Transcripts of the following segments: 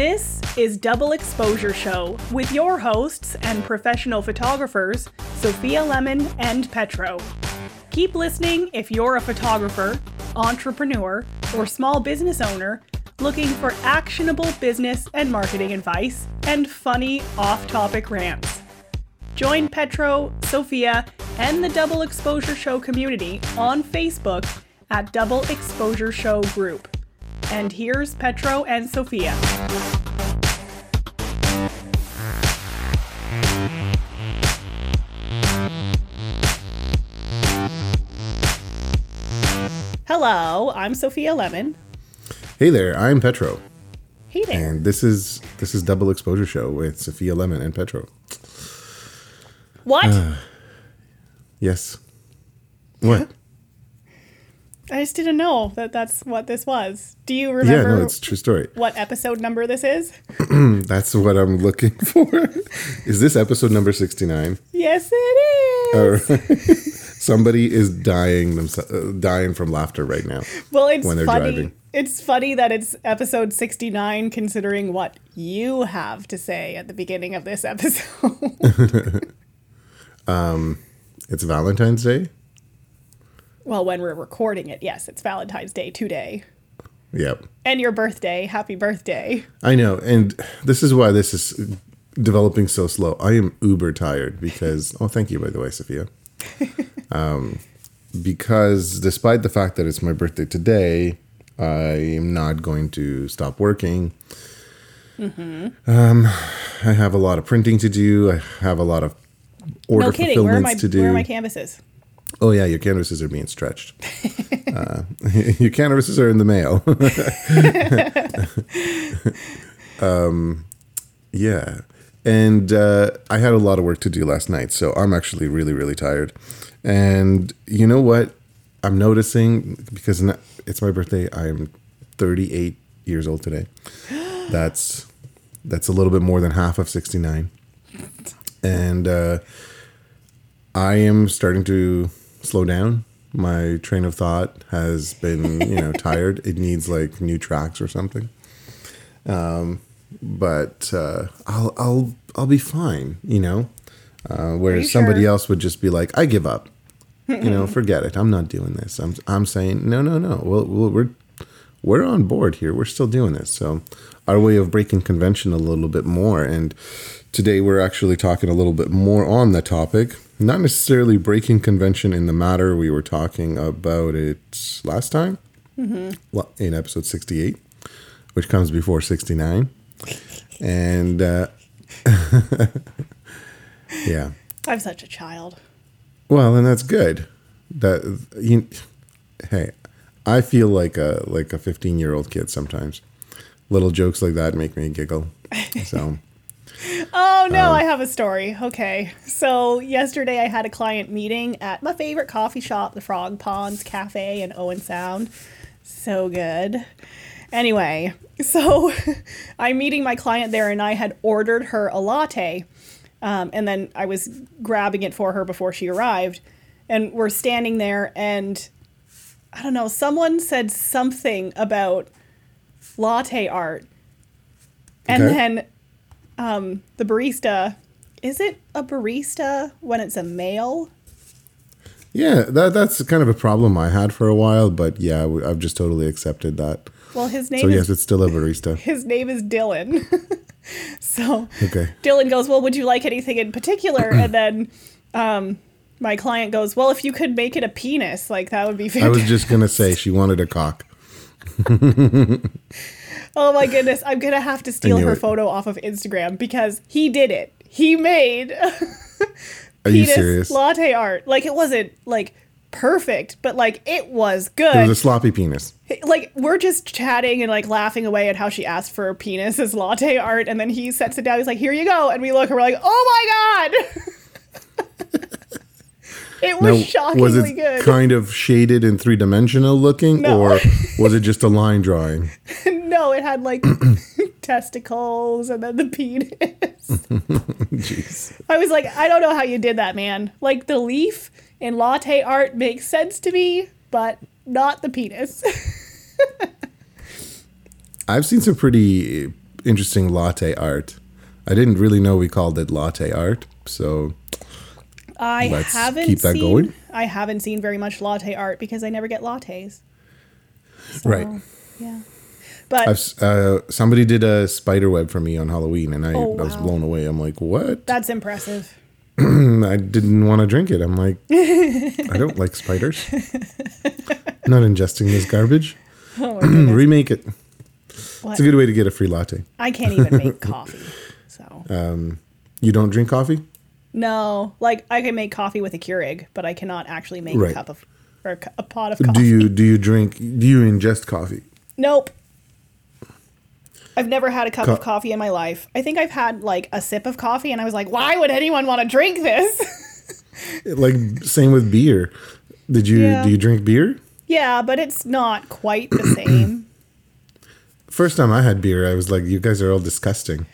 This is Double Exposure Show with your hosts and professional photographers, Sophia Lemon and Petro. Keep listening if you're a photographer, entrepreneur, or small business owner looking for actionable business and marketing advice and funny off topic rants. Join Petro, Sophia, and the Double Exposure Show community on Facebook at Double Exposure Show Group. And here's Petro and Sophia. Hello, I'm Sophia Lemon. Hey there, I'm Petro, Hey there. and this is this is Double Exposure Show with Sophia Lemon and Petro. what? uh, Yes. What? I just didn't know that that's what this was. Do you remember? yeah, no, it's a true story. what episode number this is? That's what I'm looking for. is this episode number sixty nine? Yes, it is. Somebody is dying themse- uh, dying from laughter right now. Well, it's when they're funny. driving. It's funny that it's episode 69 considering what you have to say at the beginning of this episode. um, It's Valentine's Day. Well, when we're recording it, yes, it's Valentine's Day today. Yep, And your birthday. Happy birthday. I know, and this is why this is developing so slow. I am uber tired because. Oh, thank you, by the way, Sophia. um, because despite the fact that it's my birthday today, I am not going to stop working. Um, I have a lot of printing to do. I have a lot of order No kidding. Where are my fulfillments to do. where are my canvases? Oh yeah, your canvases are being stretched. uh, your canvases are in the mail. um, yeah, and uh, I had a lot of work to do last night, so I'm actually really, really tired. And you know what? I'm noticing because it's my birthday. I'm 38 years old today. That's that's a little bit more than half of 69, and. Uh, I am starting to slow down. My train of thought has been, you know, tired. It needs like new tracks or something. Um, but uh, I'll I'll I'll be fine, you know. Uh, whereas you somebody sure? else would just be like, "I give up," you know, forget it. I'm not doing this. I'm I'm saying, no, no, no. Well, well we're we're on board here. We're still doing this. So our way of breaking convention a little bit more. And today we're actually talking a little bit more on the topic. Not necessarily breaking convention in the matter we were talking about it last time well, in episode 68, which comes before 69. And uh, yeah. I'm such a child. Well, and that's good. That you, hey, I feel like a like a 15 year old kid sometimes. Little jokes like that make me giggle. So Oh Um, no, I have a story. Okay. So yesterday I had a client meeting at my favorite coffee shop, the Frog Ponds Cafe in Owen Sound. So good. Anyway, so I'm meeting my client there and I had ordered her a latte. Um, and then I was grabbing it for her before she arrived. And we're standing there and I don't know, someone said something about latte art. And Okay. then um, the barista, is it a barista when it's a male? yeah, that that's kind of a problem I had for a while, but yeah, I've just totally accepted that. Well, his name So is yes, it's still a barista. his name is Dylan. so Okay. Dylan goes, "Well, would you like anything in particular?" and then um, my client goes, "Well, if you could make it a penis, like that would be fantastic." I was just gonna say she wanted a cock. oh my goodness, I'm gonna have to steal her it. photo off of Instagram because he did it. He made Are you serious? latte art. Like it wasn't like perfect, but like it was good. It was a sloppy penis. like we're just chatting and like laughing away at how she asked for a penis as latte art and then he sets it down he's like here you go and we look and we're like oh my god it was shockingly was it good kind of shaded and three dimensional looking, No. or was it just a line drawing? no it had like testicles and then the penis Jeez. i was like i don't know how you did that man like the leaf in latte art makes sense to me but not the penis I've seen some pretty interesting latte art. I didn't really know we called it latte art, so I Let's haven't keep that seen, going. I haven't seen very much latte art because I never get lattes. So, Right. Yeah. But I've uh, somebody did a spider web for me on Halloween, and I, Oh, I was blown away. I'm like, what? that's impressive. I didn't want to drink it. I'm like, I don't like spiders. Not ingesting this garbage. Oh. Remake it. What? It's a good way to get a free latte. I can't even make coffee. So Uh, You don't drink coffee? No, like I can make coffee with a Keurig, but I cannot actually make Right. a cup of or a, a pot of coffee. Do you do you drink? Do you ingest coffee? Nope. I've never had a cup Co- of coffee in my life. I think I've had like a sip of coffee and I was like, why would anyone want to drink this? Like same with beer. Did you Yeah. do you drink beer? yeah, but it's not quite the same. First time I had beer, I was like, you guys are all disgusting.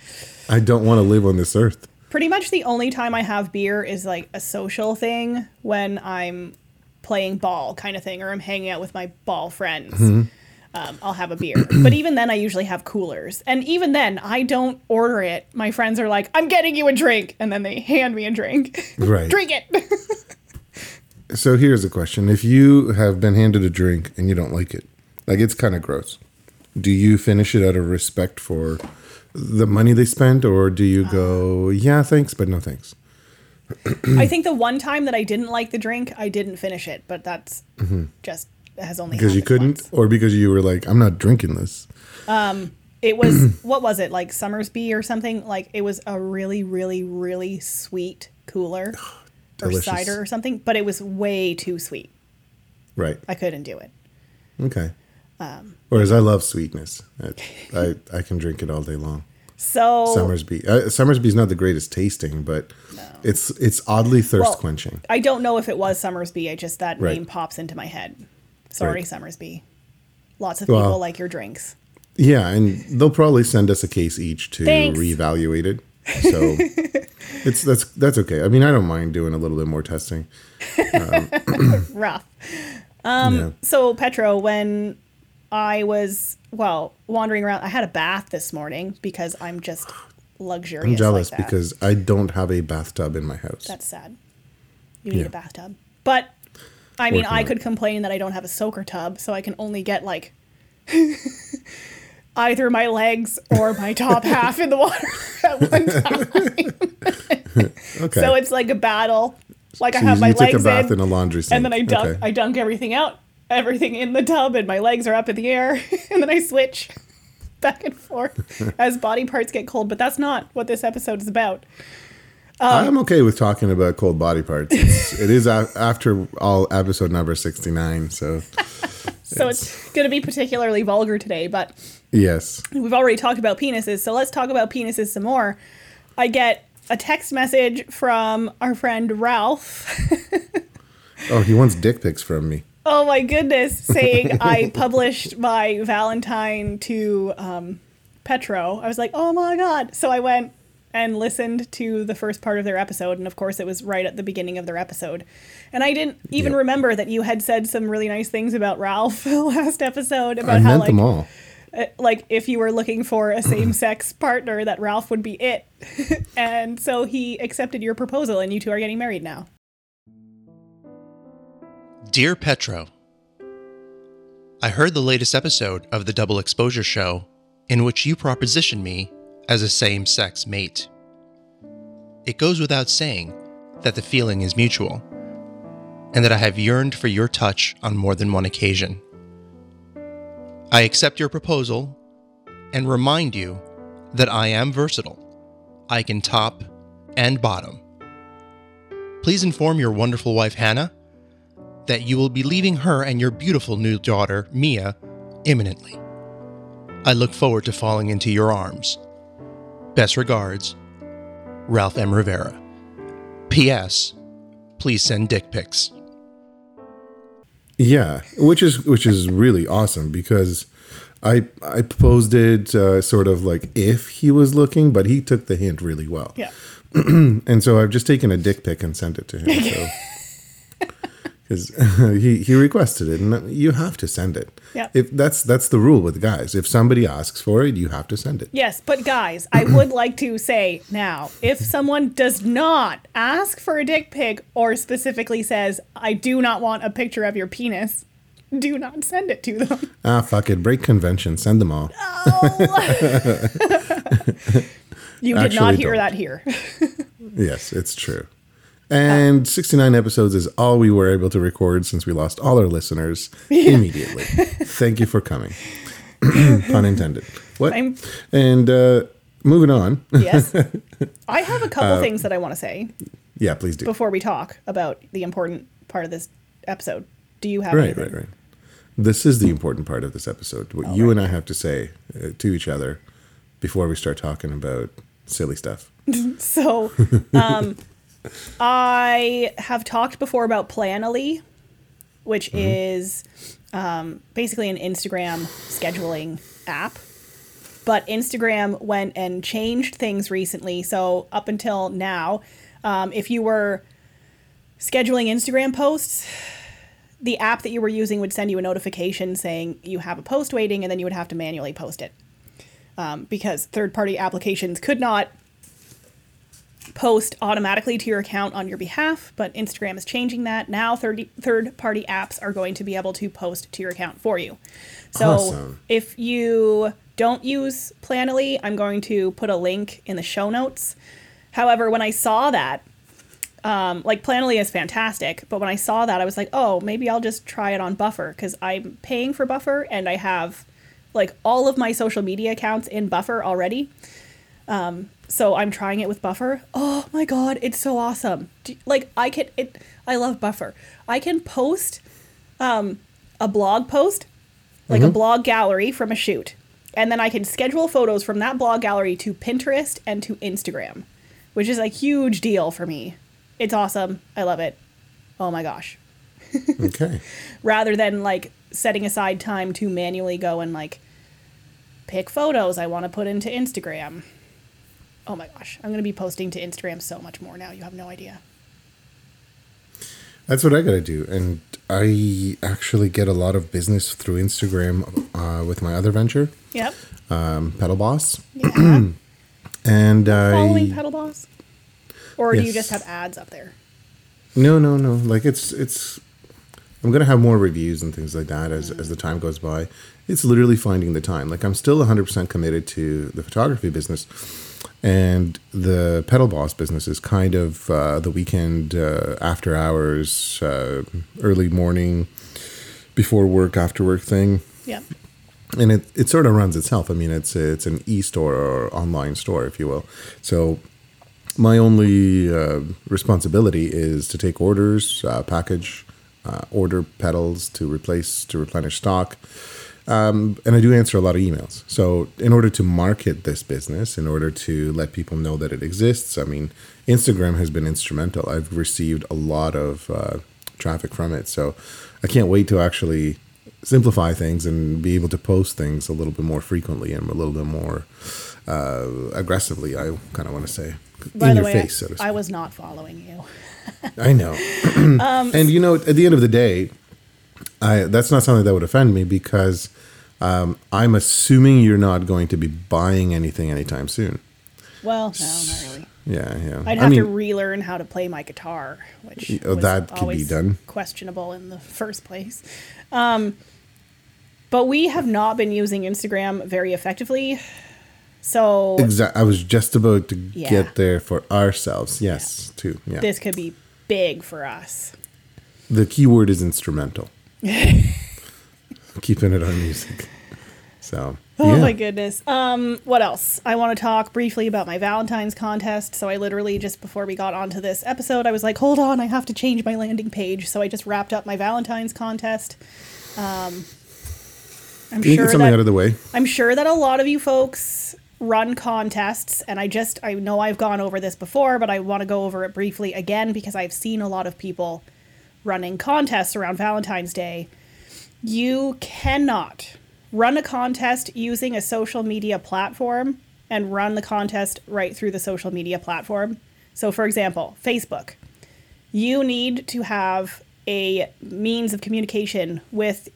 I don't want to live on this earth. Pretty much the only time I have beer is like a social thing when I'm playing ball kind of thing or I'm hanging out with my ball friends. Mm-hmm. Um, I'll have a beer. but even then, I usually have coolers. And even then, I don't order it. My friends are like, I'm getting you a drink. And then they hand me a drink. Right. drink it. So here's a question: If you have been handed a drink and you don't like it, like it's kind of gross, do you finish it out of respect for the money they spent, or do you go, yeah, thanks, but no thanks? I think the one time that I didn't like the drink, I didn't finish it. But that's just has only Mm-hmm. Because you couldn't, once. or because you were like, I'm not drinking this. It was what was it like Somersby or something? Like it was a really, really, really sweet cooler or cider or something, but it was way too sweet. Right. I couldn't do it. Okay. Um, Whereas I love sweetness. I, I I can drink it all day long. So Somersby. Uh, Somersby's not the greatest tasting, but it's it's oddly thirst Well, quenching. I don't know if it was Somersby. I just that Right. name pops into my head. Sorry, Right. Somersby. Lots of Well- people like your drinks. Yeah, and they'll probably send us a case each to Thanks. reevaluate it. So it's that's that's okay. I mean, I don't mind doing a little bit more testing. Rough. yeah. So Petro, when I was well wandering around, I had a bath this morning because I'm just luxurious. I'm jealous like because I don't have a bathtub in my house. that's sad. You need Yeah. a bathtub, but I mean, Working I could complain that I don't have a soaker tub, so I can only get like either my legs or my top half in the water at one time. okay. So it's like a battle. Like I have my you take legs a bath in, in a laundry sink. and then I dunk Okay. I dunk everything out, everything in the tub, and my legs are up in the air, and then I switch back and forth as body parts get cold. But that's not what this episode is about. um, I'm okay with talking about cold body parts. It's, it is a, after all episode number 69. So So it's going to be particularly vulgar today, but yes, we've already talked about penises, so let's talk about penises some more. I get a text message from our friend Ralph. oh, he wants dick pics from me. Oh my goodness, saying I published my Valentine to um, Petro. I was like, oh my god. So I went and listened to the first part of their episode, and of course, it was right at the beginning of their episode. And I didn't even Yep. remember that you had said some really nice things about Ralph last episode about I how like uh, like if you were looking for a same-sex partner that Ralph would be it. and so he accepted your proposal and you two are getting married now. Dear Petro, I heard the latest episode of the Double Exposure Show in which you propositioned me as a same sex mate. It goes without saying that the feeling is mutual, and that I have yearned for your touch on more than one occasion. I accept your proposal and remind you that I am versatile. I can top and bottom. Please inform your wonderful wife Hannah that you will be leaving her and your beautiful new daughter, Mia, imminently. I look forward to falling into your arms. Best regards, Ralph M. Rivera. P.S. Please send dick pics. Yeah, which is which is really awesome because I I posed it uh, sort of like if he was looking, but he took the hint really well. Yeah. And so I've just taken a dick pic and sent it to him. So because he he requested it, and you have to send it. Yep. If that's that's the rule with guys. If somebody asks for it, you have to send it. Yes, but guys, I would like to say now if someone does not ask for a dick pic or specifically says, I do not want a picture of your penis, do not send it to them. Ah, fuck it. Break convention. Send them all. You did Actually not hear don't. that here. Yes, it's true. And 69 episodes is all we were able to record since we lost all our listeners immediately. Thank you for coming. Pun intended. What? I'm- And uh, moving on. yes. I have a Uh, couple things that I want to say Yeah, please do. before we talk about the important part of this episode. Do you have Right, anything? right, right. This is the important part of this episode. What you and I have to say uh, to each other before we start talking about silly stuff. So, um, I have talked before about Planoly, which is um, basically an Instagram scheduling app. But Instagram went and changed things recently. So, up until now, um, if you were scheduling Instagram posts, the app that you were using would send you a notification saying you have a post waiting, and then you would have to manually post it. Um, because third party applications could not post automatically to your account on your behalf, but Instagram is changing that. Now third party apps are going to be able to post to your account for you. So Awesome. if you don't use Planoly, I'm going to put a link in the show notes. However, when I saw that, um, like Planoly is fantastic, but when I saw that, I was like, oh, maybe I'll just try it on Buffer because I'm paying for Buffer and I have like all of my social media accounts in Buffer already. So I'm trying it with Buffer. Oh my god, it's so awesome. Like I can it I love Buffer. I can post um a blog post, like a blog gallery from a shoot. And then I can schedule photos from that blog gallery to Pinterest and to Instagram, which is a huge deal for me. It's awesome. I love it. Oh my gosh. Okay. Rather than like setting aside time to manually go and like pick photos I want to put into Instagram. Oh my gosh, I'm going to be posting to Instagram so much more now. You have no idea. That's what I got to do. And I actually get a lot of business through Instagram uh, with my other venture, Yep. um, Pedal Boss. Yeah. And I. Following Pedal Boss? Or do you just have ads up there? No, no, no. Like it's it's. I'm gonna have more reviews and things like that as as the time goes by. It's literally finding the time. Like I'm still 100% committed to the photography business, and the pedal boss business is kind of uh, the weekend, uh, after hours, uh, early morning, before work, after work thing Yep. and it, it sort of runs itself. I mean, it's it's an e-store or online store, if you will. So my only uh, responsibility is to take orders, uh, package, uh, order pedals to replace to replenish stock. Um, and I do answer a lot of emails. So, in order to market this business, in order to let people know that it exists, I mean, Instagram has been instrumental. I've received a lot of uh, traffic from it. So, I can't wait to actually simplify things and be able to post things a little bit more frequently and a little bit more uh, aggressively. I kind of want to say By in the your way, face, so. I was not following you. I know. and you know, at the end of the day, I that's not something that would offend me because um, I'm assuming you're not going to be buying anything anytime soon. Well, no, not really. Yeah, yeah. I'd I have to relearn how to play my guitar, which oh, that could be done. questionable in the first place. Um, but we have not been using Instagram very effectively. So exa- I was just about to Yeah. get there for ourselves. Yes, too. Yeah. this could be big for us. the key word is instrumental. Keeping it on music. So. Oh yeah. my goodness. Um, what else? I want to talk briefly about my Valentine's contest. So I literally just before we got onto this episode, I was like, "Hold on, I have to change my landing page." So I just wrapped up my Valentine's contest. Um, I'm you sure get something that out of the way? I'm sure that a lot of you folks run contests, and I just I know I've gone over this before, but I want to go over it briefly again because I've seen a lot of people running contests around Valentine's Day. You cannot run a contest using a social media platform and run the contest right through the social media platform. So, for example, Facebook. You need to have a means of communication with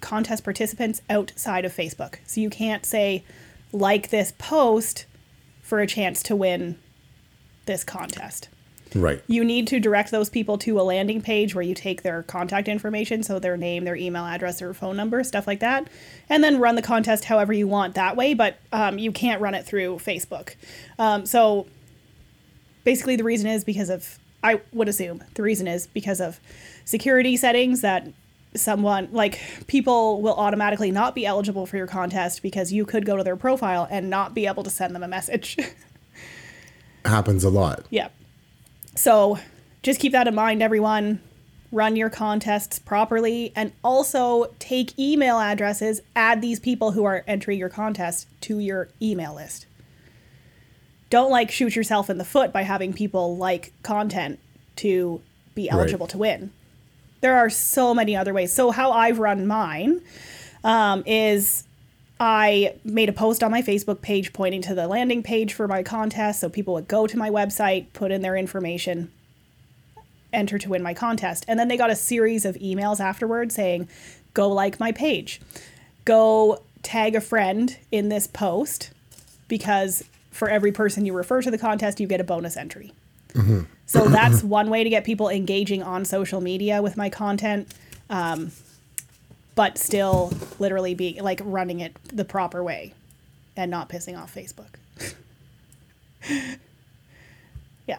contest participants outside of Facebook. So you can't say, like this post for a chance to win this contest. Right. You need to direct those people to a landing page where you take their contact information, so their name, their email address, their phone number, stuff like that, and then run the contest however you want that way. But um, you can't run it through Facebook. Um, so basically, the reason is because of I would assume the reason is because of security settings that someone like people will automatically not be eligible for your contest because you could go to their profile and not be able to send them a message. Happens a lot. Yeah. So just keep that in mind, everyone. Run your contests properly and also take email addresses, add these people who are entering your contest to your email list. Don't like shoot yourself in the foot by having people like content to be eligible Right. to win. There are so many other ways. So, how I've run mine um, is I made a post on my Facebook page pointing to the landing page for my contest. So people would go to my website, put in their information, enter to win my contest. And then they got a series of emails afterwards saying, go like my page, go tag a friend in this post because for every person you refer to the contest, you get a bonus entry. Mm-hmm. So that's one way to get people engaging on social media with my content um, but still literally being like running it the proper way and not pissing off Facebook. yeah. Roger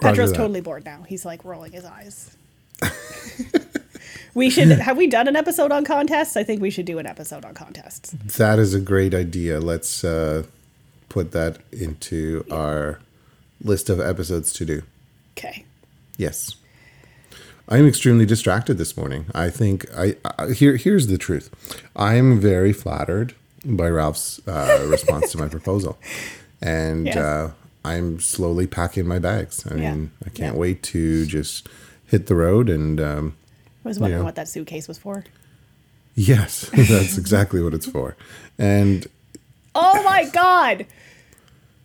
Petro's that. totally bored now. He's like rolling his eyes. we should have we done an episode on contests? I think we should do an episode on contests. That is a great idea. Let's uh, put that into our list of episodes to do. Okay. Yes. I'm extremely distracted this morning. I think I, I here here's the truth. I'm very flattered by Ralph's uh, response to my proposal, and uh, I'm slowly packing my bags. I Yeah. mean, I can't Yeah. wait to just hit the road and um, I was wondering Yeah. what that suitcase was for. yes, that's exactly what it's for. And Oh my god.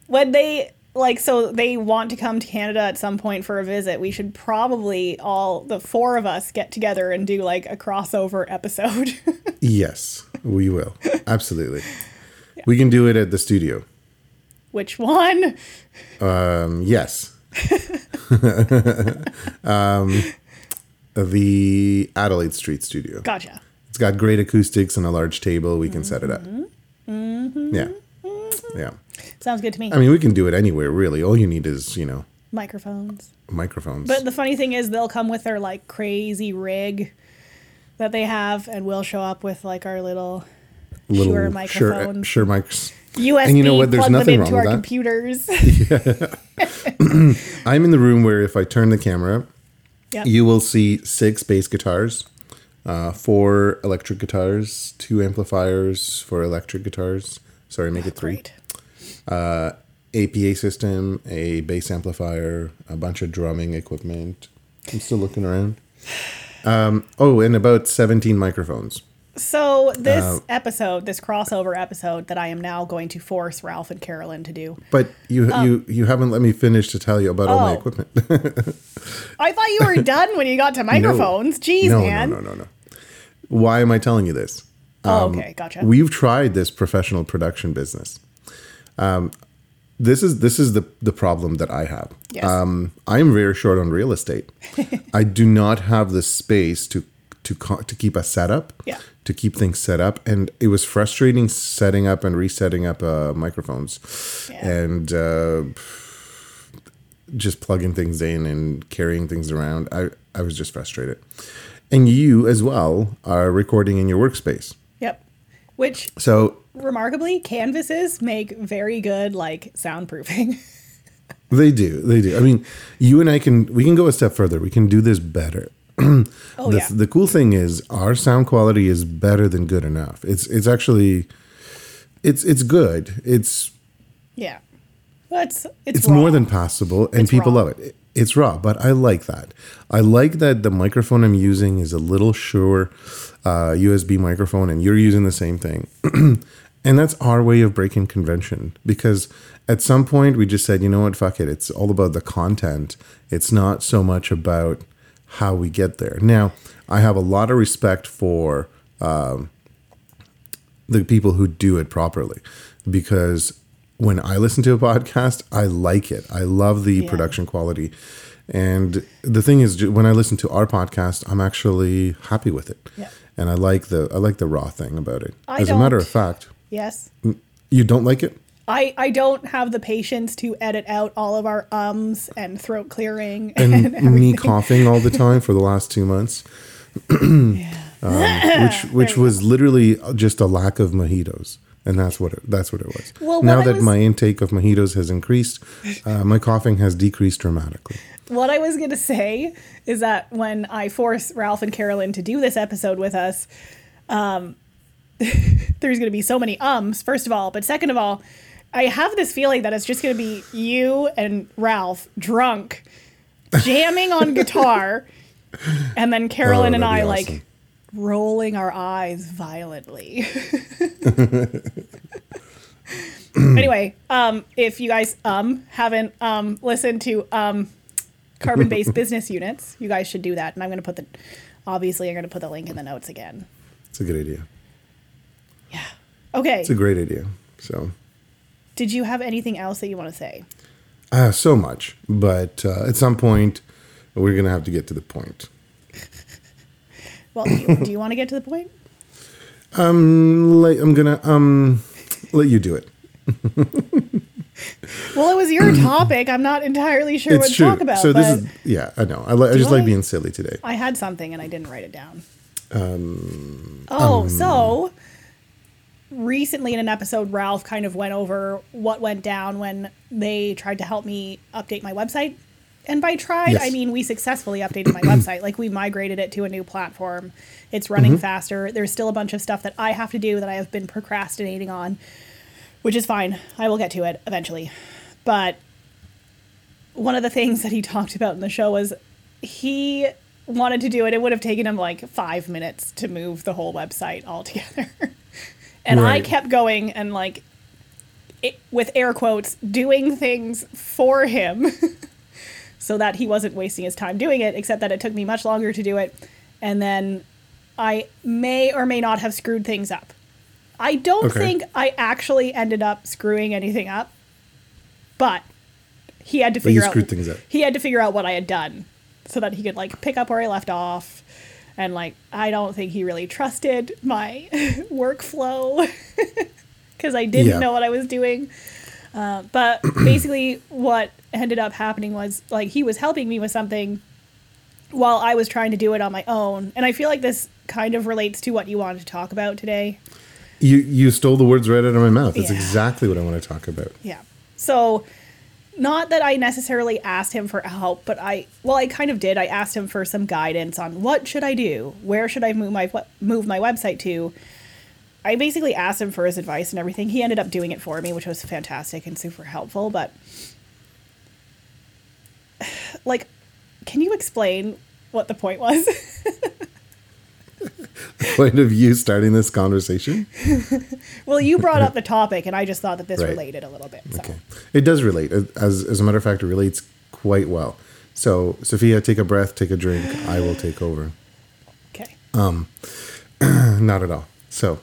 When they like so they want to come to Canada at some point for a visit, we should probably all the four of us get together and do like a crossover episode. yes, we will absolutely. We can do it at the studio. Which one? Um, yes. um, the Adelaide Street studio. Gotcha. It's got great acoustics and a large table. We can set it up. Mm-hmm. Yeah. Yeah. Sounds good to me. I mean, we can do it anywhere, really. All you need is, you know, Microphones. microphones. But the funny thing is they'll come with their like crazy rig that they have and we'll show up with like our little Little Shure Shure, microphones. Shure mics. USB And you know what? There's nothing wrong with that. computers. I'm in the room where if I turn the camera, Yep. you will see six bass guitars, uh, four electric guitars, two amplifiers for electric guitars. Sorry, make it three. Great. APA system, a bass amplifier, a bunch of drumming equipment. I'm still looking around. Um, oh, and about 17 microphones. So this Uh, episode, this crossover episode that I am now going to force Ralph and Carolyn to do. But you you you haven't let me finish to tell you about all my Oh. equipment. I thought you were done when you got to microphones. Jeez, no, man. no, no, no, no. Why am I telling you this? Oh, okay, gotcha. We've tried this professional production business. Um, this is this is the the problem that I have. Yes. Um, I'm very short on real estate. I do not have the space to to co- to keep a setup. Yeah. To keep things set up, and it was frustrating setting up and resetting up uh, microphones, Yeah. and uh, just plugging things in and carrying things around. I I was just frustrated, and you as well are recording in your workspace. Yep. Which So remarkably, canvases make very good like soundproofing. They do. They do. I mean, you and I can we can go a step further. We can do this better. oh the, yeah. the cool thing is our sound quality is better than good enough. It's it's actually it's it's good. It's yeah. Well, it's it's, it's more than passable and It's people raw. love it. It's raw, but I like that. I like that the microphone I'm using is a little Shure uh, USB microphone, and you're using the same thing. and that's our way of breaking convention because at some point we just said, you know what, fuck it. It's all about the content. It's not so much about how we get there. Now, I have a lot of respect for um, the people who do it properly because when I listen to a podcast, I like it. I love the Yeah. production quality. And the thing is, when I listen to our podcast, I'm actually happy with it, Yeah. and I like the I like the raw thing about it. I As a matter of fact, Yes. you don't like it. I, I don't have the patience to edit out all of our ums and throat clearing and and, me coughing all the time for the last two months, um, which which was literally just a lack of mojitos, and that's what it, that's what it was. Well, now that was- my intake of mojitos has increased, uh, my coughing has decreased dramatically. What I was going to say is that when I force Ralph and Carolyn to do this episode with us, um, there's going to be so many ums, first of all. But second of all, I have this feeling that it's just going to be you and Ralph drunk, jamming on guitar, and then Carolyn Oh, and I be like rolling our eyes violently. anyway, um, if you guys um haven't um listened to um carbon-based business units, you guys should do that. And I'm going to put the obviously I'm going to put the link in the notes again. It's a good idea. Okay. It's a great idea. So. Did you have anything else that you want to say? Uh, so much, but uh, at some point, we're gonna have to get to the point. Well, do you, do you want to get to the point? Let- I'm gonna um let you do it. Well, it was your topic. I'm not entirely sure what to true. talk about. so this is yeah, I know. I, li- I just I? like being silly today. I had something and I didn't write it down. Um, oh, so recently in an episode, Ralph kind of went over what went down when they tried to help me update my website. And by tried, Yes. I mean we successfully updated my website. Like we migrated it to a new platform. It's running Mm-hmm. faster. There's still a bunch of stuff that I have to do that I have been procrastinating on, which is fine. I will get to it eventually. But one of the things that he talked about in the show was he wanted to do it. It would have taken him like five minutes to move the whole website altogether. and I kept going and like, it, with air quotes, doing things for him so that he wasn't wasting his time doing it, except that it took me much longer to do it. And then I may or may not have screwed things up. I don't Okay. think I actually ended up screwing anything up, but he had to But figure out things up. he had to figure out what I had done so that he could like pick up where I left off. And like I don't think he really trusted my workflow because I didn't Yeah. know what I was doing. Uh, but basically, what ended up happening was like he was helping me with something while I was trying to do it on my own. And I feel like this kind of relates to what you wanted to talk about today. You you stole the words right out of my mouth. That's Yeah. exactly what I want to talk about. Yeah. So, not that I necessarily asked him for help, but I well, I kind of did. I asked him for some guidance on what should I do, where should I move my move my website to. I basically asked him for his advice and everything. He ended up doing it for me, which was fantastic and super helpful. But like, can you explain what the point was? Point of you starting this conversation. well, you brought up the topic, and I just thought that this Right. related a little bit. So. Okay, it does relate. As as a matter of fact, it relates quite well. So, Sophia, take a breath, take a drink. I will take over. Okay. Um, Not at all. So,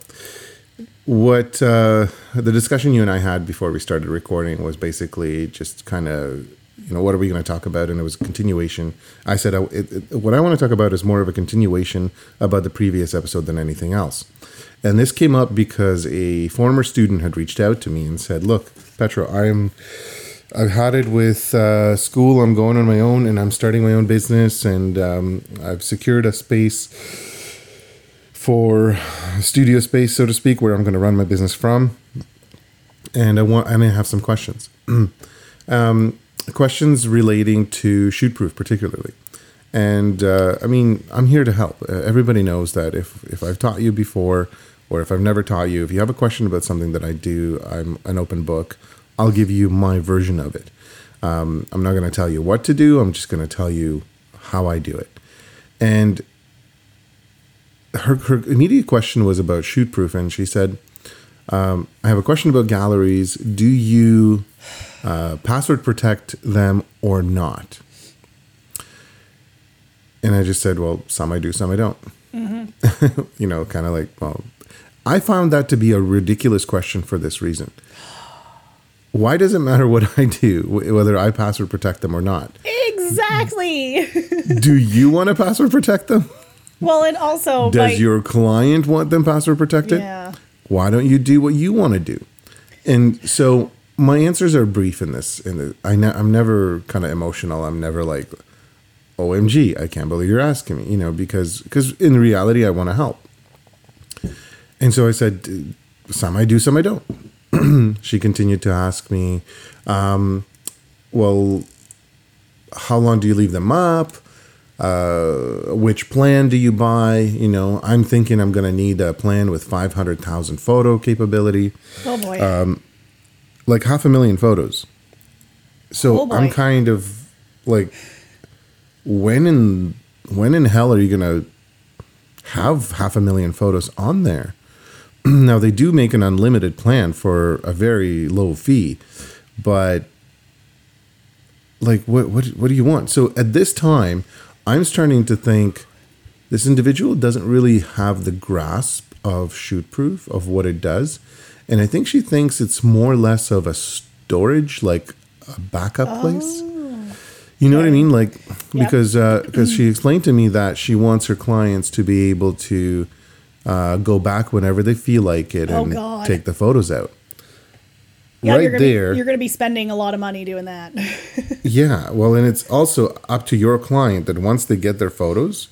what uh, the discussion you and I had before we started recording was basically just kind of, you know, what are we going to talk about? And it was a continuation. I said, I, it, it, what I want to talk about is more of a continuation about the previous episode than anything else. And this came up because a former student had reached out to me and said, "Look, Petro, I'm." I've had it with uh, school. I'm going on my own, and I'm starting my own business, and um, I've secured a space for studio space, so to speak, where I'm going to run my business from. And I want, and I have some questions. um, questions relating to ShootProof, particularly. And uh, I mean, I'm here to help. Uh, everybody knows that if if I've taught you before, or if I've never taught you, if you have a question about something that I do, I'm an open book. I'll give you my version of it. Um, I'm not going to tell you what to do. I'm just going to tell you how I do it. And her, her immediate question was about ShootProof. and she said, um, "I have a question about galleries. Do you uh, password protect them or not?" And I just said, well, some I do, some I don't. you know, kind of like, well, I found that to be a ridiculous question for this reason. Why does it matter what I do, whether I password protect them or not? Exactly. do you want to password protect them? well, and also, Does like, your client want them password protected? Yeah. Why don't you do what you want to do? And so my answers are brief in this. In the, I ne- I'm never kind of emotional. I'm never like, "OMG, I can't believe you're asking me," you know, because because in reality, I want to help. And so I said, "Some I do, some I don't." she continued to ask me, um, "Well, how long do you leave them up? Uh, which plan do you buy? You know, I'm thinking I'm going to need a plan with 500,000 photo capability, oh boy. um, like half a million photos. So Oh. I'm kind of like, when in when in hell are you going to have half a million photos on there? now they do make an unlimited plan for a very low fee, but like what what what do you want? So at this time, I'm starting to think this individual doesn't really have the grasp of ShootProof of what it does, and I think she thinks it's more or less of a storage, like a backup place. You know what I mean? Like Yep. because because she explained to me that she wants her clients to be able to uh, go back whenever they feel like it Oh, and God. take the photos out. yeah, right you're gonna there. Be, you're going to be spending a lot of money doing that. Yeah, well, and it's also up to your client that once they get their photos,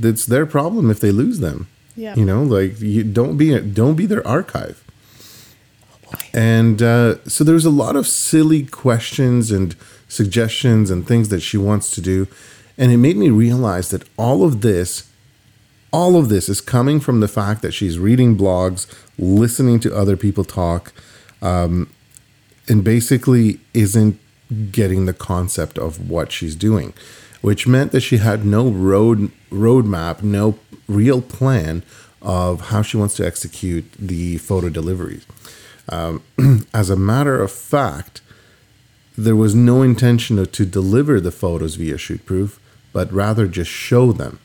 it's their problem if they lose them. Yeah. you know, like you don't be don't be their archive. And uh, so there's a lot of silly questions and suggestions and things that she wants to do, and it made me realize that all of this, all of this is coming from the fact that she's reading blogs, listening to other people talk, and basically isn't getting the concept of what she's doing, which meant that she had no road roadmap, no real plan of how she wants to execute the photo deliveries. Um, as a matter of fact, there was no intention of, to deliver the photos via ShootProof, but rather just show them.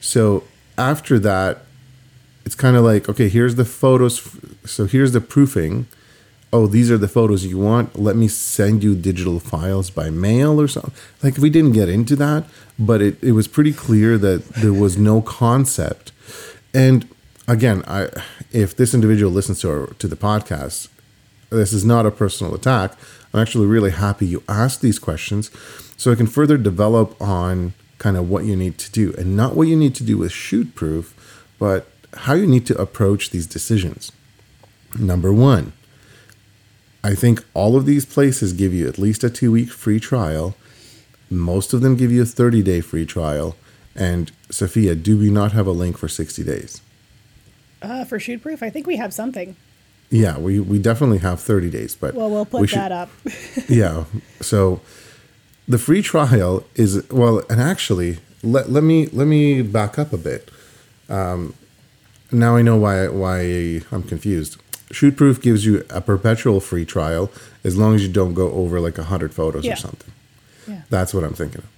So after that, it's kind of like, okay, here's the photos. So here's the proofing. Oh, these are the photos you want. Let me send you digital files by mail or something. Like we didn't get into that, but it, it was pretty clear that there was no concept. And again, I if this individual listens to our, to the podcast, this is not a personal attack. I'm actually really happy you asked these questions so I can further develop on kind of what you need to do and not what you need to do with ShootProof, but how you need to approach these decisions. Number one, I think all of these places give you at least a two week free trial. Most of them give you a 30 day free trial. And Sophia, do we not have a link for 60 days? Uh, for ShootProof, I think we have something. Yeah, we, we definitely have 30 days, but Well, we'll put we should- that up. yeah. So the free trial is well, and actually, let, let me let me back up a bit. Um, now I know why why I'm confused. Shootproof gives you a perpetual free trial as long as you don't go over like hundred photos Yeah. or something. Yeah. That's what I'm thinking of.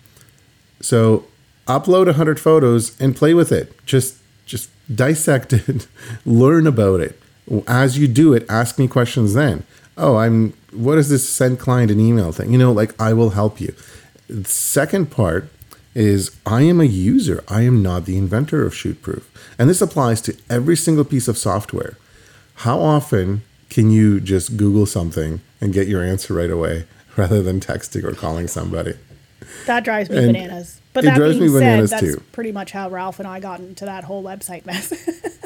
So upload hundred photos and play with it. Just just dissect it, learn about it. As you do it, ask me questions then. Oh, I'm what is this send client an email thing? You know, like I will help you. The second part is I am a user. I am not the inventor of Shootproof. And this applies to every single piece of software. How often can you just Google something and get your answer right away rather than texting or calling somebody? That drives me And bananas. But it that drives being me said, that's too. pretty much how Ralph and I got into that whole website mess.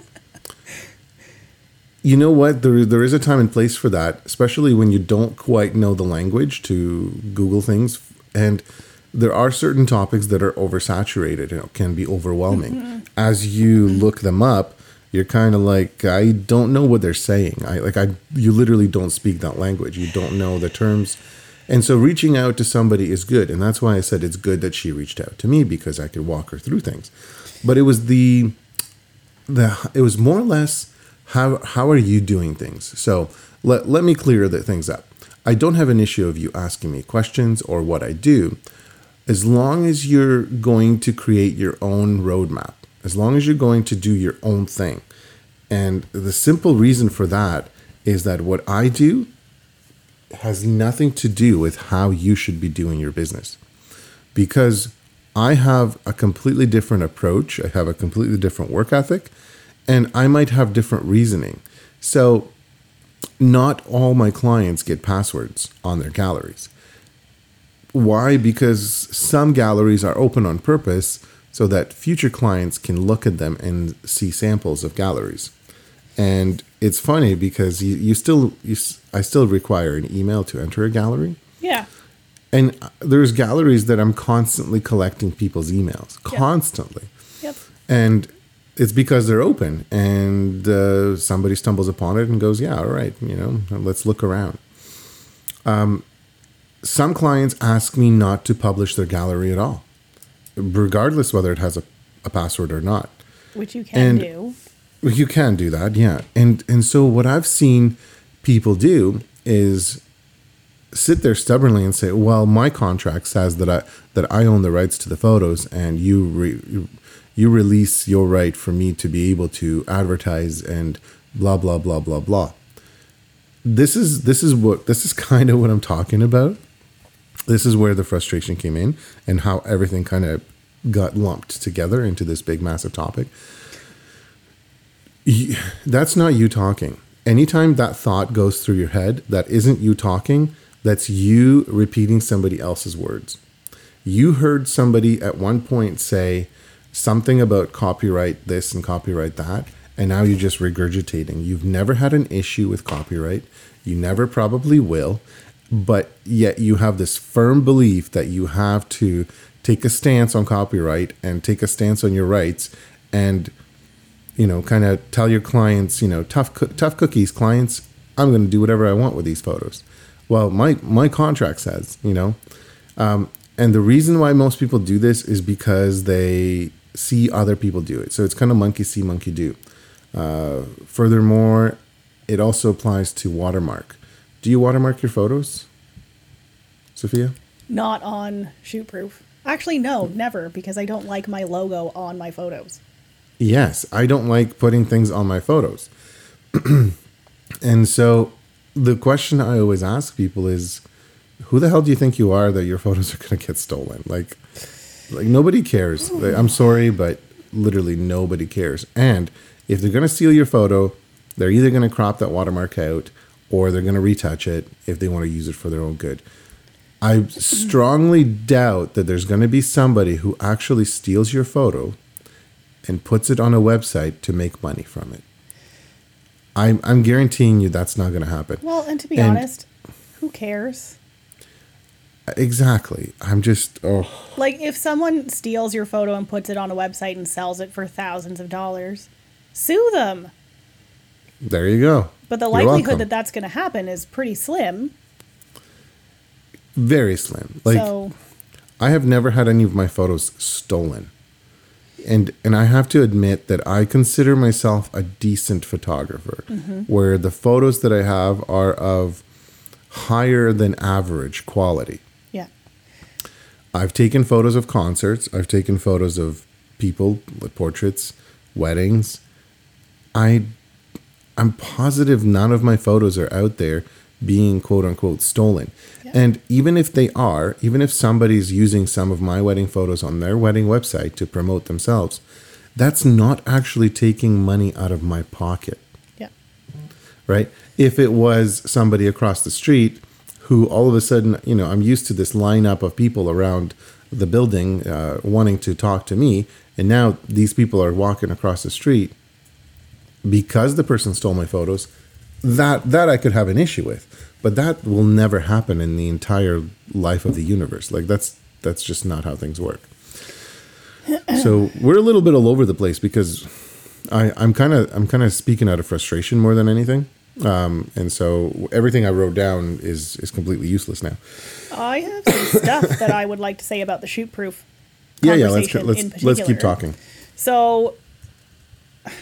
You know what? There, there is a time and place for that, especially when you don't quite know the language to Google things. And there are certain topics that are oversaturated and can be overwhelming. Mm-hmm. As you mm-hmm. look them up, you're kind of like, I don't know what they're saying. I like I you literally don't speak that language. You don't know the terms. And so reaching out to somebody is good. And that's why I said it's good that she reached out to me because I could walk her through things. But it was the the it was more or less how how are you doing things so let, let me clear the things up i don't have an issue of you asking me questions or what i do as long as you're going to create your own roadmap, as long as you're going to do your own thing. And the simple reason for that is that what I do has nothing to do with how you should be doing your business. Because I have a completely different approach, I have a completely different work ethic, and I might have different reasoning. So, not all my clients get passwords on their galleries. Why? Because some galleries are open on purpose so that future clients can look at them and see samples of galleries. And it's funny because you, you still you, I still require an email to enter a gallery. Yeah. And there's galleries that I'm constantly collecting people's emails, constantly. Yep. And it's because they're open and uh, somebody stumbles upon it and goes, yeah, all right, you know, let's look around. Um, some clients ask me not to publish their gallery at all, regardless whether it has a, a password or not. Which you can And- do. You can do that, yeah. And and so what I've seen people do is sit there stubbornly and say, "Well, my contract says that I that I own the rights to the photos, and you re, you, release your right for me to be able to advertise and blah blah blah blah blah." This is this is what this is kind of what I'm talking about. This is where the frustration came in, and how everything kind of got lumped together into this big massive topic that's not you talking. Anytime that thought goes through your head that isn't you talking, that's you repeating somebody else's words. You heard somebody at one point say something about copyright this and copyright that, and now you're just regurgitating. You've never had an issue with copyright. You never probably will, but yet you have this firm belief that you have to take a stance on copyright and take a stance on your rights and you know, kind of tell your clients, you know, tough tough cookies, clients. I'm going to do whatever I want with these photos. Well, my my contract says, you know, um, and the reason why most people do this is because they see other people do it. So it's kind of monkey see, monkey do. Uh, furthermore, it also applies to watermark. Do you watermark your photos, Sophia? Not on ShootProof. Actually, no, never, because I don't like my logo on my photos. Yes, I don't like putting things on my photos. and so the question I always ask people is who the hell do you think you are that your photos are going to get stolen? Like like nobody cares. Like, I'm sorry, but literally nobody cares. And if they're going to steal your photo, they're either going to crop that watermark out or they're going to retouch it if they want to use it for their own good. I strongly doubt that there's going to be somebody who actually steals your photo and puts it on a website to make money from it. I'm, I'm guaranteeing you that's not going to happen. Well, and to be And- honest, who cares? Exactly. I'm just, oh, Like, if someone steals your photo and puts it on a website and sells it for thousands of dollars, sue them. there you go. But the You're likelihood welcome. that that's going to happen is pretty slim. Very slim. Like, so, I have never had any of my photos stolen. And and I have to admit that I consider myself a decent photographer mm-hmm. where the photos that I have are of higher than average quality. yeah. I've taken photos of concerts, I've taken photos of people, like portraits, weddings. I I'm positive none of my photos are out there being quote unquote stolen. Yeah. And even if they are, even if somebody's using some of my wedding photos on their wedding website to promote themselves, that's not actually taking money out of my pocket Yeah. right? If it was somebody across the street who all of a sudden, you know, I'm used to this lineup of people around the building uh, wanting to talk to me, and now these people are walking across the street because the person stole my photos. That that I could have an issue with, but that will never happen in the entire life of the universe. Like that's that's just not how things work. So we're a little bit all over the place because I, I'm kind of I'm kind of speaking out of frustration more than anything, um, and so everything I wrote down is is completely useless now. I have some stuff that I would like to say about the ShootProof. Yeah, yeah. Let's let's let's keep talking. So,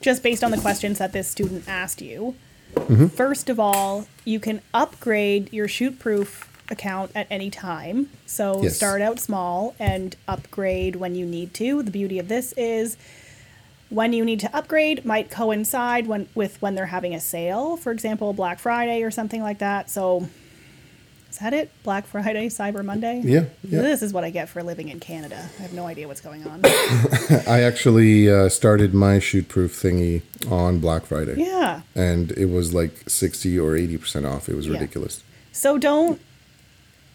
just based on the questions that this student asked you, Mm-hmm. first of all, you can upgrade your ShootProof account at any time. So Yes. start out small and upgrade when you need to. The beauty of this is when you need to upgrade might coincide when with when they're having a sale, for example, Black Friday or something like that. So is that it? Black Friday, Cyber Monday? Yeah, yeah. This is what I get for living in Canada. I have no idea what's going on. I actually uh, started my ShootProof thingy on Black Friday. yeah. And it was like 60 or 80% off. It was Yeah. ridiculous. So don't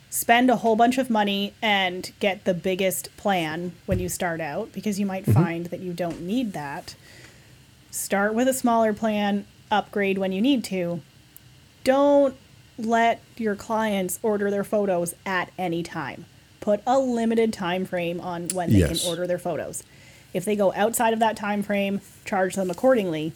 spend a whole bunch of money and get the biggest plan when you start out because you might find that you don't need that. Start with a smaller plan, upgrade when you need to. Don't let your clients order their photos at any time. Put a limited time frame on when they Yes. can order their photos. If they go outside of that time frame, charge them accordingly.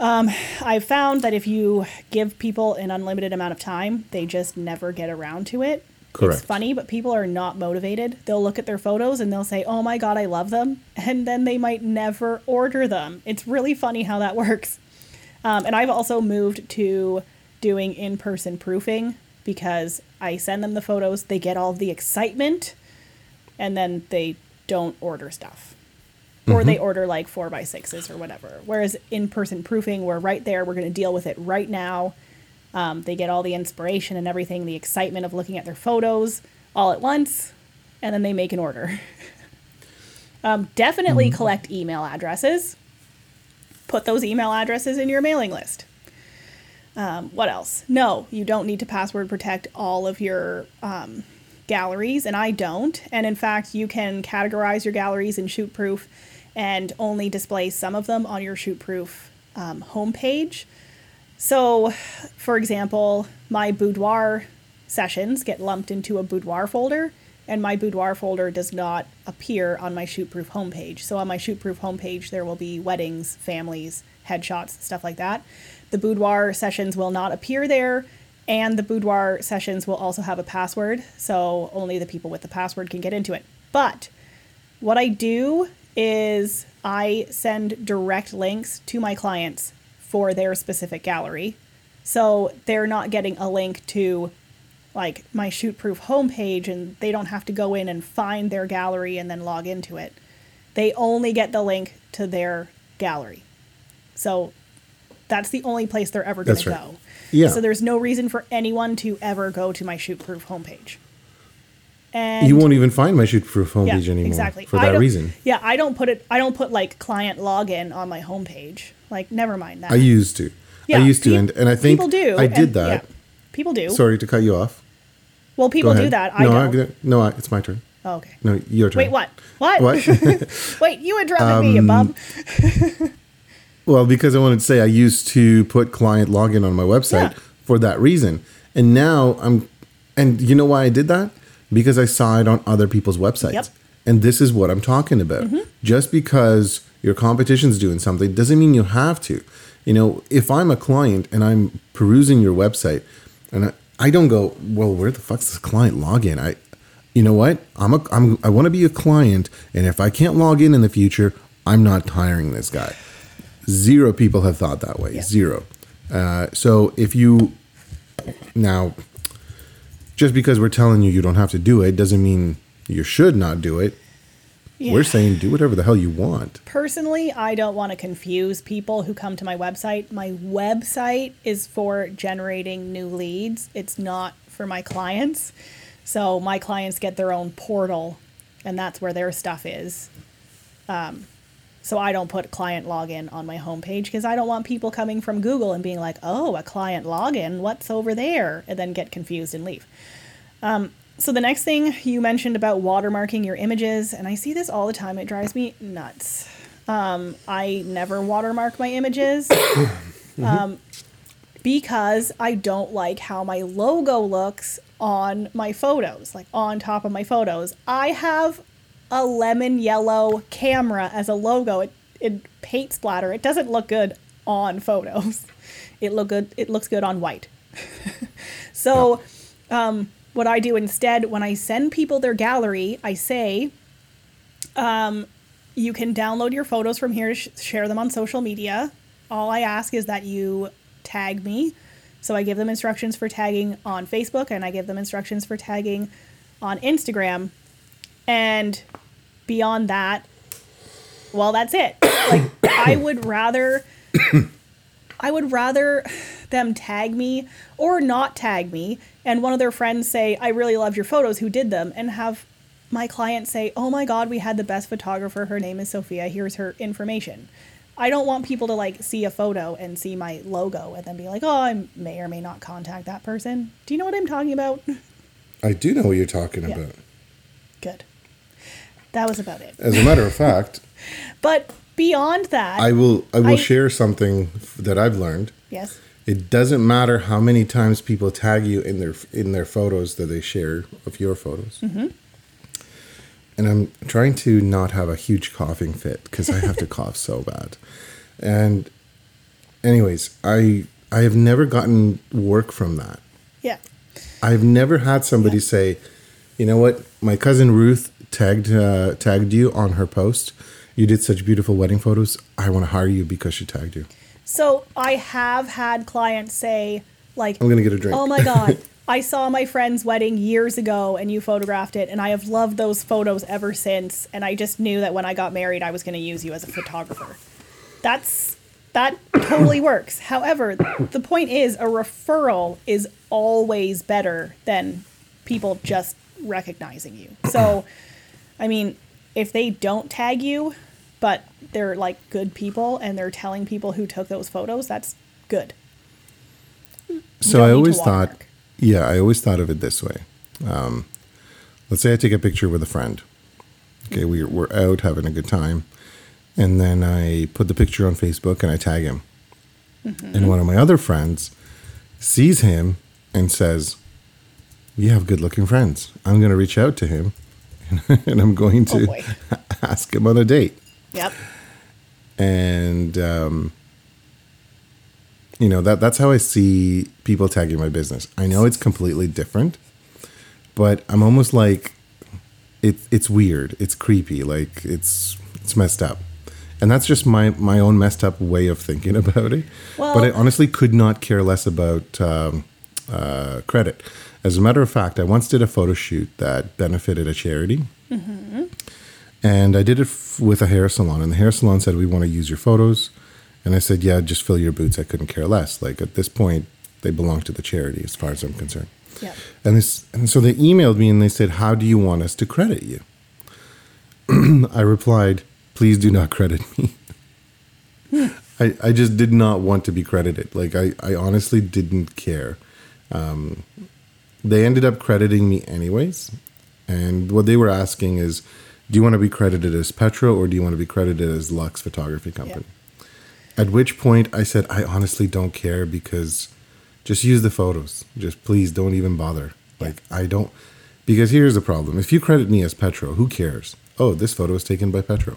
I've found that if you give people an unlimited amount of time, they just never get around to it. Correct. It's funny, but people are not motivated. They'll look at their photos and they'll say, "Oh my god, I love them," and then they might never order them. It's really funny how that works. Um, and I've also moved to doing in-person proofing because I send them the photos, they get all the excitement, and then they don't order stuff or they order like four by sixes or whatever. Whereas in person proofing, we're right there, we're going to deal with it right now. Um, they get all the inspiration and everything, the excitement of looking at their photos all at once, and then they make an order. um, definitely collect email addresses. Put those email addresses in your mailing list. Um, what else? No, you don't need to password protect all of your um, galleries, and I don't. And in fact, you can categorize your galleries in ShootProof and only display some of them on your ShootProof um, homepage. So, for example, my boudoir sessions get lumped into a boudoir folder, and my boudoir folder does not appear on my ShootProof homepage. So, on my ShootProof homepage, there will be weddings, families, headshots, stuff like that. The boudoir sessions will not appear there, and the boudoir sessions will also have a password, so only the people with the password can get into it. But what I do is I send direct links to my clients for their specific gallery. So they're not getting a link to like my ShootProof homepage and they don't have to go in and find their gallery and then log into it. They only get the link to their gallery. So that's the only place they're ever going That's to go. Yeah. So there's no reason for anyone to ever go to my ShootProof homepage. And you won't even find my ShootProof homepage yeah, anymore exactly. for that reason. Yeah, I don't put it. I don't put like client login on my homepage. Like, never mind that. I used to. Yeah, I used to, peop- and, and I think people do. I did and- that. yeah, people do. Sorry to cut you off. Well, people do that. I no, don't. no, I, it's my turn. Oh, okay. No, your turn. Wait, what? What? What? Wait, you interrupted me, you Um, bum. Well, because I wanted to say I used to put client login on my website Yeah. for that reason. And now I'm and you know why I did that? Because I saw it on other people's websites. Yep. And this is what I'm talking about. Mm-hmm. Just because your competition's doing something doesn't mean you have to. You know, if I'm a client and I'm perusing your website and I, I don't go, well, where the fuck's this client login? I you know what? I'm a I'm I want to be a client and if I can't log in in the future, I'm not hiring this guy. Zero people have thought that way. Yeah. Zero. Uh, so if you now, just because we're telling you you don't have to do it, doesn't mean you should not do it. Yeah. We're saying do whatever the hell you want. Personally, I don't want to confuse people who come to my website. My website is for generating new leads. It's not for my clients. So my clients get their own portal, and that's where their stuff is. Um, so I don't put client login on my homepage because I don't want people coming from Google and being like, "Oh, a client login, what's over there?" and then get confused and leave. Um, so the next thing you mentioned about watermarking your images, and I see this all the time. It drives me nuts. Um, I never watermark my images um, because I don't like how my logo looks on my photos, like on top of my photos. I have a lemon yellow camera as a logo. It, it paint splatter. It doesn't look good on photos. It look good. It looks good on white. so, um, what I do instead when I send people their gallery, I say, um, you can download your photos from here to sh- share them on social media. All I ask is that you tag me So I give them instructions for tagging on Facebook and I give them instructions for tagging on Instagram. And beyond that, well, that's it. Like I would rather I would rather them tag me or not tag me and one of their friends say, "I really loved your photos. Who did them?" and have my client say, "Oh my god, we had the best photographer. Her name is Sophia. Here's her information." I don't want people to like see a photo and see my logo and then be like, "Oh, I may or may not contact that person." Do you know what I'm talking about? I do know what you're talking Yeah. about. That was about it. As a matter of fact, But beyond that, I will I will I- share something that I've learned. yes. It doesn't matter how many times people tag you in their in their photos that they share of your photos. Mm-hmm. And I'm trying to not have a huge coughing fit because I have to cough so bad. And anyways, I I have never gotten work from that. Yeah. I've never had somebody say, you know what, my cousin Ruth tagged uh, tagged you on her post. You did such beautiful wedding photos. I want to hire you because she tagged you. So I have had clients say, like, I'm gonna get a drink. Oh my God, I saw my friend's wedding years ago and you photographed it, and I have loved those photos ever since. And I just knew that when I got married, I was going to use you as a photographer. That's that totally works. However, the point is, a referral is always better than people just recognizing you. So, I mean, if they don't tag you, but they're like good people and they're telling people who took those photos, that's good. So I always thought, watermark. yeah, I always thought of it this way. Um, let's say I take a picture with a friend. Okay, we're, we're out having a good time. And then I put the picture on Facebook and I tag him. Mm-hmm. And one of my other friends sees him and says, You have good looking friends. I'm going to reach out to him and I'm going Oh, to boy. ask him on a date Yep. and um, you know that that's how I see people tagging my business. I know it's completely different, but I'm almost like it, it's weird, it's creepy, like it's it's messed up, and that's just my my own messed up way of thinking about it. Well- but I honestly could not care less about um, uh, credit. As a matter of fact, I once did a photo shoot that benefited a charity. And I did it f- with a hair salon, and the hair salon said, "We want to use your photos." And I said, "Yeah, just fill your boots." I couldn't care less. Like at this point, they belong to the charity, as far as I'm concerned. Yep. And this, and so they emailed me and they said, "How do you want us to credit you?" I replied, "Please do not credit me." I, I just did not want to be credited. Like I, I honestly didn't care. Um, they ended up crediting me anyways, and what they were asking is, do you want to be credited as Petro or do you want to be credited as Lux Photography Company? At which point I said, I honestly don't care because just use the photos. Just please don't even bother. Like I don't because here's the problem. If you credit me as Petro, who cares? Oh, this photo was taken by Petro.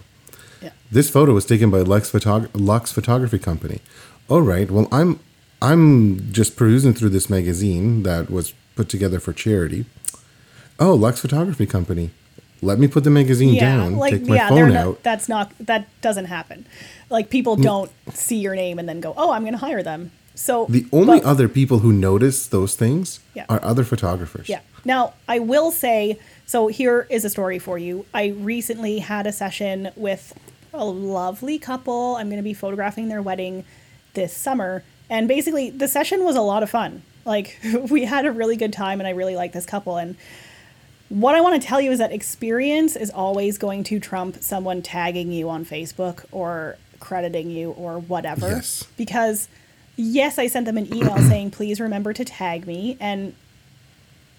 Yeah. This photo was taken by Lux, Photog- Lux Photography Company. All right. Well, I'm I'm just perusing through this magazine that was put together for charity. Oh, Lux Photography Company. Let me put the magazine down, take my they're phone not- out. That's not that doesn't happen. Like people don't see your name and then go, "Oh, I'm going to hire them." So The only but- other people who notice those things Yeah. are other photographers. Yeah. Now, I will say so here is a story for you. I recently had a session with a lovely couple. I'm going to be photographing their wedding this summer. And basically, the session was a lot of fun. Like, we had a really good time, and I really like this couple. And what I want to tell you is that experience is always going to trump someone tagging you on Facebook or crediting you or whatever. Yes. Because, yes, I sent them an email saying, please remember to tag me. And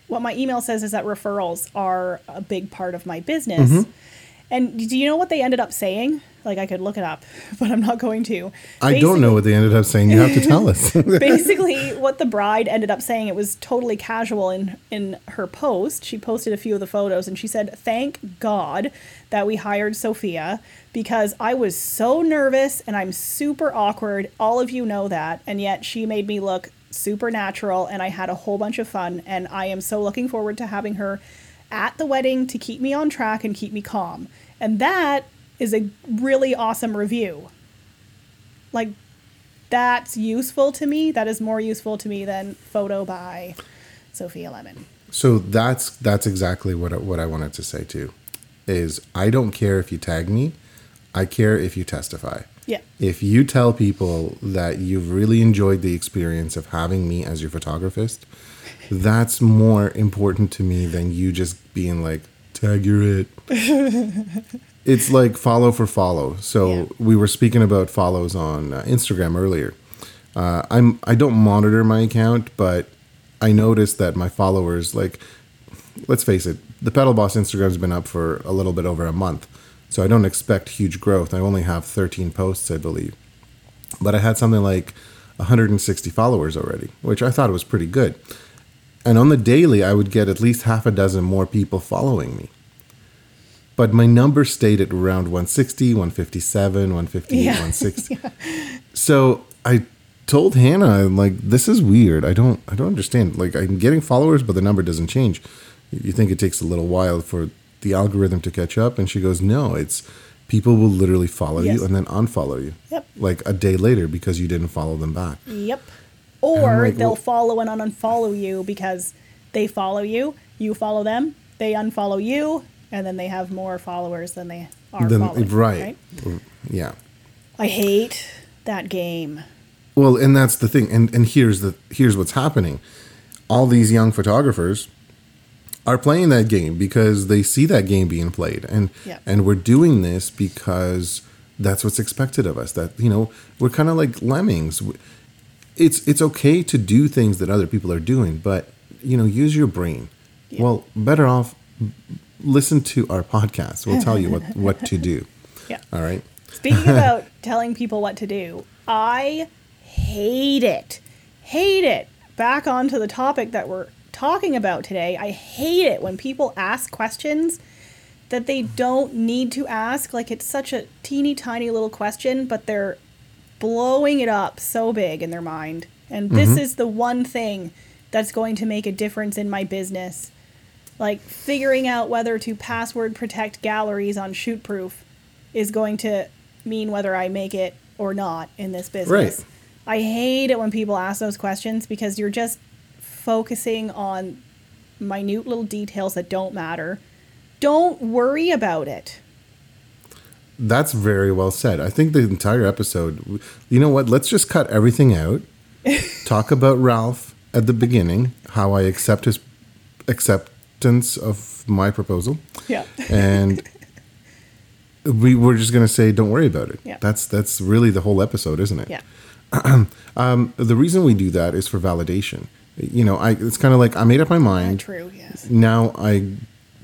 what my email says is that referrals are a big part of my business. Mm-hmm. And do you know what they ended up saying? Like I could look it up, but I'm not going to. I don't know what they ended up saying. You have to tell us. basically what the bride ended up saying it was totally casual in in her post she posted a few of the photos and she said thank god that we hired sophia because i was so nervous and i'm super awkward all of you know that and yet she made me look super natural and i had a whole bunch of fun and i am so looking forward to having her at the wedding to keep me on track and keep me calm and that is a really awesome review like that's useful to me. That is more useful to me than photo by Sophia Lemon. So that's that's exactly what I, what I wanted to say too, is I don't care if you tag me, I care if you testify. Yeah. If you tell people that you've really enjoyed the experience of having me as your photographist, that's more important to me than you just being like tag you're it. it's like follow for follow. So Yeah. we were speaking about follows on uh, Instagram earlier. Uh, I'm I don't monitor my account, but I noticed that my followers like let's face it, the Pedal Boss Instagram's been up for a little bit over a month. So I don't expect huge growth. I only have 13 posts, I believe. But I had something like 160 followers already, which I thought was pretty good. And on the daily, I would get at least half a dozen more people following me. But my number stayed at around 160, 157, 158, Yeah. 160. So I told Hannah, I'm like, this is weird. I don't I don't understand. Like I'm getting followers, but the number doesn't change. You think it takes a little while for the algorithm to catch up? And she goes, No, it's people will literally follow Yes. you and then unfollow you. Yep. Like a day later because you didn't follow them back. Yep. Or like, they'll well- follow and unfollow you because they follow you, you follow them, they unfollow you, and then they have more followers than they are following. right. Mm, yeah. I hate that game. Well, and that's the thing. And and here's the here's what's happening. All these young photographers are playing that game because they see that game being played. And Yeah. and we're doing this because that's what's expected of us. That you know, we're kind of like lemmings. It's it's okay to do things that other people are doing, but you know, use your brain. Yeah. Well, better off listen to our podcast. We'll tell you what what to do. Yeah. All right. Speaking about telling people what to do, I hate it. Hate it. Back onto the topic that we're talking about today. I hate it when people ask questions that they don't need to ask. Like it's such a teeny tiny little question, but they're blowing it up so big in their mind. And this mm-hmm. is the one thing that's going to make a difference in my business. Like figuring out whether to password protect galleries on ShootProof is going to mean whether I make it or not in this business. Right. I hate it when people ask those questions because you're just focusing on minute little details that don't matter. Don't worry about it. That's very well said. I think the entire episode, you know what? Let's just cut everything out. Talk about Ralph at the beginning, how I accept his acceptance of my proposal, Yeah. and we we're just gonna say, don't worry about it. Yeah. That's that's really the whole episode, isn't it? yeah. Um, the reason we do that is for validation. You know, I it's kind of like I made up my mind. True, yes. now I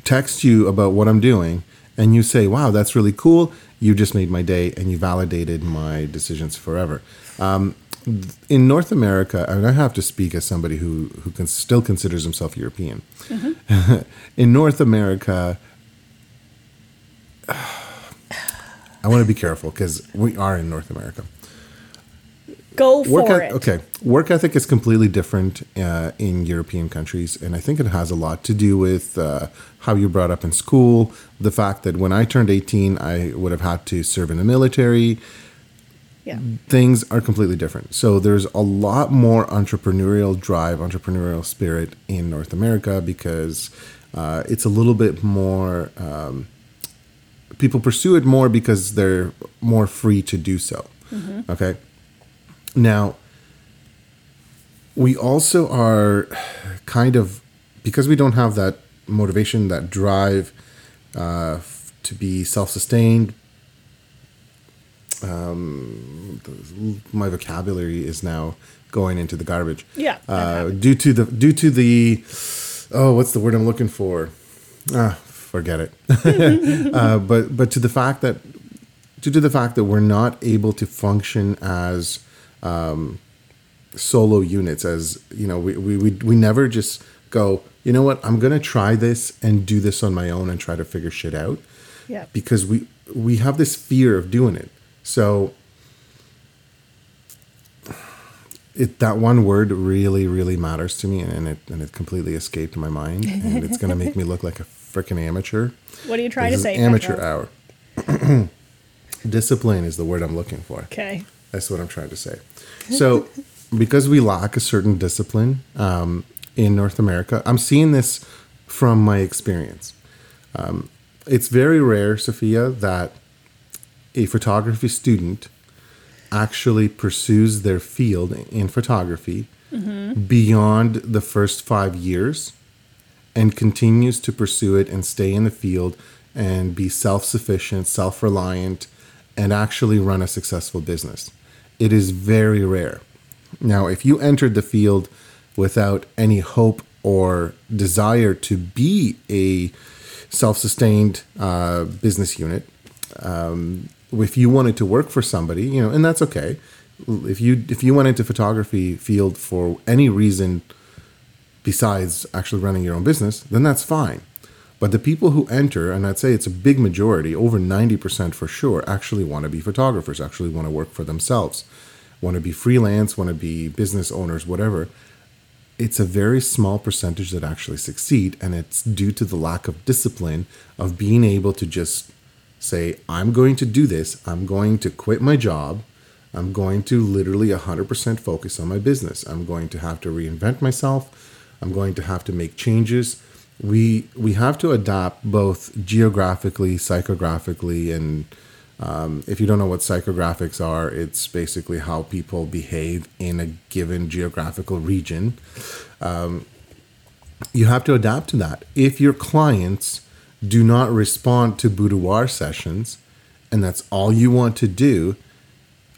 text you about what I'm doing, and you say, "Wow, that's really cool." You just made my day, and you validated my decisions forever. Um, in North America, and I have to speak as somebody who who can still considers himself European. in North America, I want to be careful because we are in North America Go for work it. okay. Work ethic is completely different uh, in european countries and i think it has a lot to do with uh, how you're brought up in school the fact that when i turned 18 i would have had to serve in the military. Yeah. things are completely different. So there's a lot more entrepreneurial drive entrepreneurial spirit in north america because uh, it's a little bit more um, people pursue it more because they're more free to do so. Okay now, we also are kind of because we don't have that motivation, that drive uh, f- to be self-sustained. Um, my vocabulary is now going into the garbage. Yeah, Uh, due to the due to the oh, what's the word I'm looking for? Ah, forget it. uh, but but to the fact that due to the fact that we're not able to function as um, solo units, as you know, we, we, we, we never just go, you know what, I'm gonna try this and do this on my own and try to figure shit out. Yeah. Because we we have this fear of doing it. So it that one word really, really matters to me and it and it completely escaped my mind. And it's gonna make me look like a freaking amateur. What are you trying This to say? amateur hour. Discipline is the word I'm looking for. Okay. That's what I'm trying to say. So, because we lack a certain discipline um, in North America, I'm seeing this from my experience. Um, it's very rare, Sophia, that a photography student actually pursues their field in photography beyond the first five years and continues to pursue it and stay in the field and be self sufficient, self reliant, and actually run a successful business. It is very rare. Now, if you entered the field without any hope or desire to be a self sustained uh, business unit, um, if you wanted to work for somebody, you know, and that's okay. If you if you went into photography field for any reason besides actually running your own business, then that's fine. But the people who enter, and I'd say it's a big majority, over 90% for sure, actually want to be photographers, actually want to work for themselves, want to be freelance, want to be business owners, whatever. It's a very small percentage that actually succeed, and it's due to the lack of discipline of being able to just say, I'm going to do this, I'm going to quit my job, I'm going to literally 100% focus on my business, I'm going to have to reinvent myself, I'm going to have to make changes we we have to adapt both geographically, psychographically, and um, if you don't know what psychographics are, it's basically how people behave in a given geographical region. Um, you have to adapt to that. If your clients do not respond to boudoir sessions, and that's all you want to do,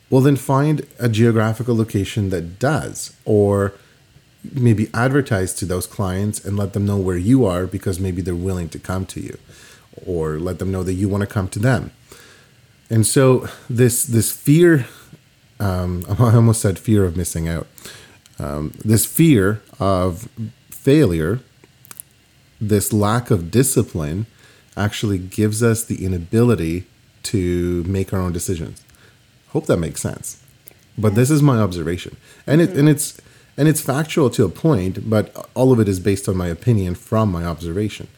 well, then find a geographical location that does, or maybe advertise to those clients and let them know where you are because maybe they're willing to come to you or let them know that you want to come to them. And so this this fear um, i almost said fear of missing out. Um, this fear of failure this lack of discipline actually gives us the inability to make our own decisions. Hope that makes sense. But this is my observation. And it and it's and it's factual to a point, but all of it is based on my opinion from my observation.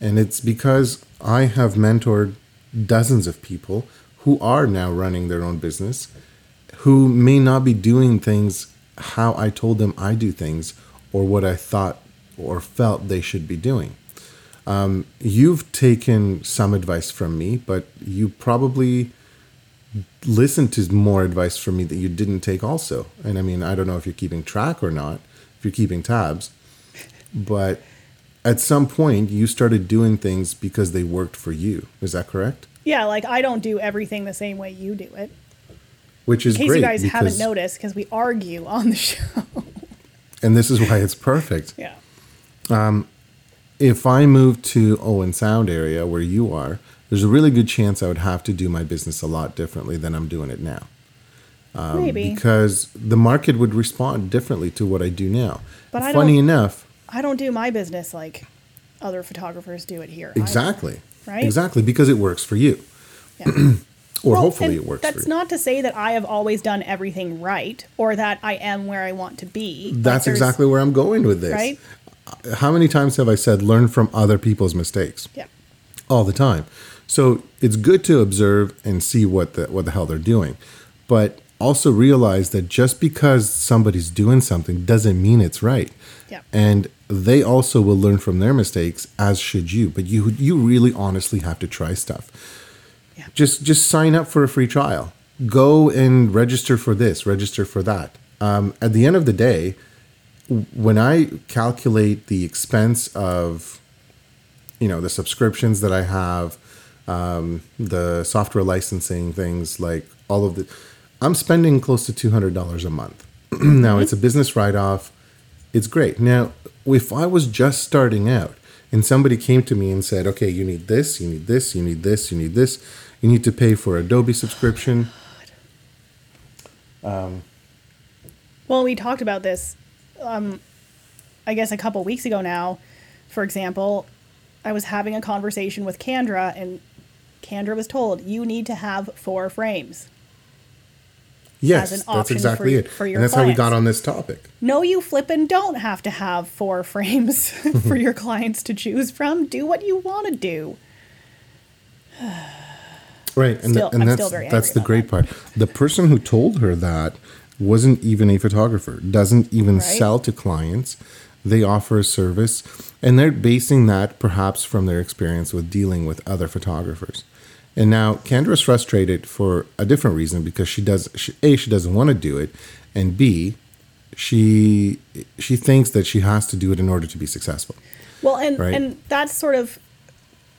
And it's because I have mentored dozens of people who are now running their own business who may not be doing things how I told them I do things or what I thought or felt they should be doing. Um, you've taken some advice from me, but you probably listen to more advice from me that you didn't take also. And I mean, I don't know if you're keeping track or not, if you're keeping tabs, but at some point you started doing things because they worked for you. Is that correct? Yeah, like I don't do everything the same way you do it. Which is In case you guys haven't noticed, because we argue on the show. And this is why it's perfect. yeah. Um, if I move to Owen Sound area where you are, there's a really good chance I would have to do my business a lot differently than I'm doing it now. Um, Maybe. Because the market would respond differently to what I do now. But I Funny enough, I don't do my business like other photographers do it here. exactly. right? Exactly, because it works for you. Yeah. Or Well, hopefully it works That's for you. not to say that I have always done everything right or that I am where I want to be. That's exactly where I'm going with this. right. How many times have I said learn from other people's mistakes? Yeah. all the time. So it's good to observe and see what the what the hell they're doing, but also realize that just because somebody's doing something doesn't mean it's right. Yeah. And they also will learn from their mistakes, as should you. But you you really honestly have to try stuff. Yeah. Just just sign up for a free trial. Go and register for this, register for that. Um, at the end of the day, when I calculate the expense of you know the subscriptions that I have, um, the software licensing things, like all of the, I'm spending close to two hundred dollars a month. now it's a business write off. It's great. Now, if I was just starting out and somebody came to me and said, "Okay, you need this, you need this, you need this, you need this, you need to pay for Adobe subscription," Well, we talked about this, um, I guess, a couple weeks ago now. For example, I was having a conversation with Kendra, and Kendra was told, you need to have four frames. yes, that's exactly for- it. for and that's how we got on this topic. No, you flippin' don't have to have four frames for your clients to choose from. Do what you want to do. Right, and, Still- and that's that's the great about part. The person who told her that wasn't even a photographer. Doesn't even Right. sell to clients. They offer a service, and they're basing that perhaps from their experience with dealing with other photographers. And now Kendra's frustrated for a different reason because she does she, a she doesn't want to do it, and b she she thinks that she has to do it in order to be successful. Well, and Right. and that's sort of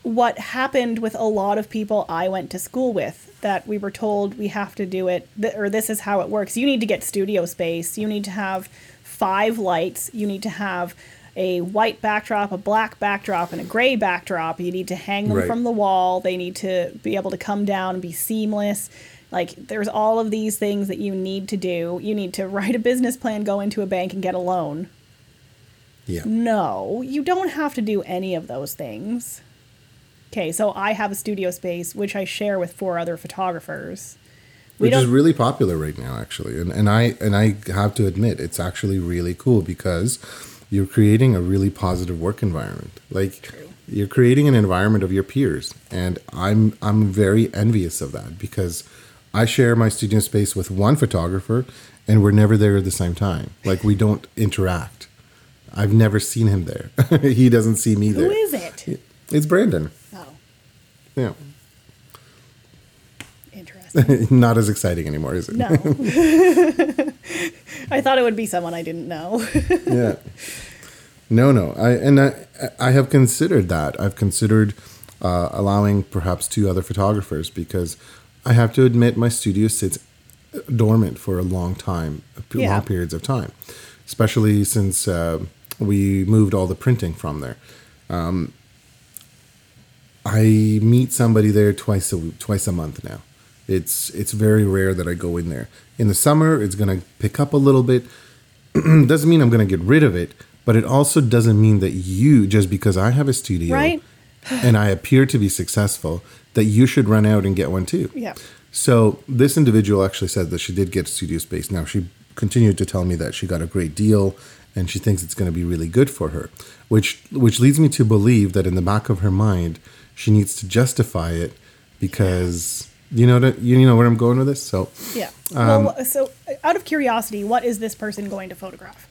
what happened with a lot of people I went to school with. That we were told we have to do it, th- or this is how it works. You need to get studio space. You need to have five lights. You need to have a white backdrop, a black backdrop, and a gray backdrop. You need to hang them Right. from the wall. They need to be able to come down and be seamless. Like there's all of these things that you need to do. You need to write a business plan, go into a bank, and get a loan. Yeah. No, you don't have to do any of those things. Okay, so I have a studio space which I share with four other photographers. We which is really popular right now actually and, and i and i have to admit it's actually really cool because you're creating a really positive work environment. Like you're creating an environment of your peers and i'm i'm very envious of that because i share my studio space with one photographer and we're never there at the same time. Like we don't interact. I've never seen him there. He doesn't see me there. Who is it? it's brandon. Oh, yeah. not as exciting anymore is it No. I thought it would be someone I didn't know. yeah. No, no. I and I I have considered that. I've considered uh, allowing perhaps two other photographers because I have to admit my studio sits dormant for a long time, Yeah. long periods of time, especially since uh, we moved all the printing from there. Um, I meet somebody there twice a twice a month now. It's it's very rare that I go in there. In the summer, it's gonna pick up a little bit. doesn't mean I'm gonna get rid of it, but it also doesn't mean that you just because I have a studio Right. and I appear to be successful that you should run out and get one too. Yeah. So this individual actually said that she did get studio space. Now she continued to tell me that she got a great deal and she thinks it's going to be really good for her, which which leads me to believe that in the back of her mind she needs to justify it because you know that you know where I'm going with this. So Yeah. Um, well, so out of curiosity, what is this person going to photograph?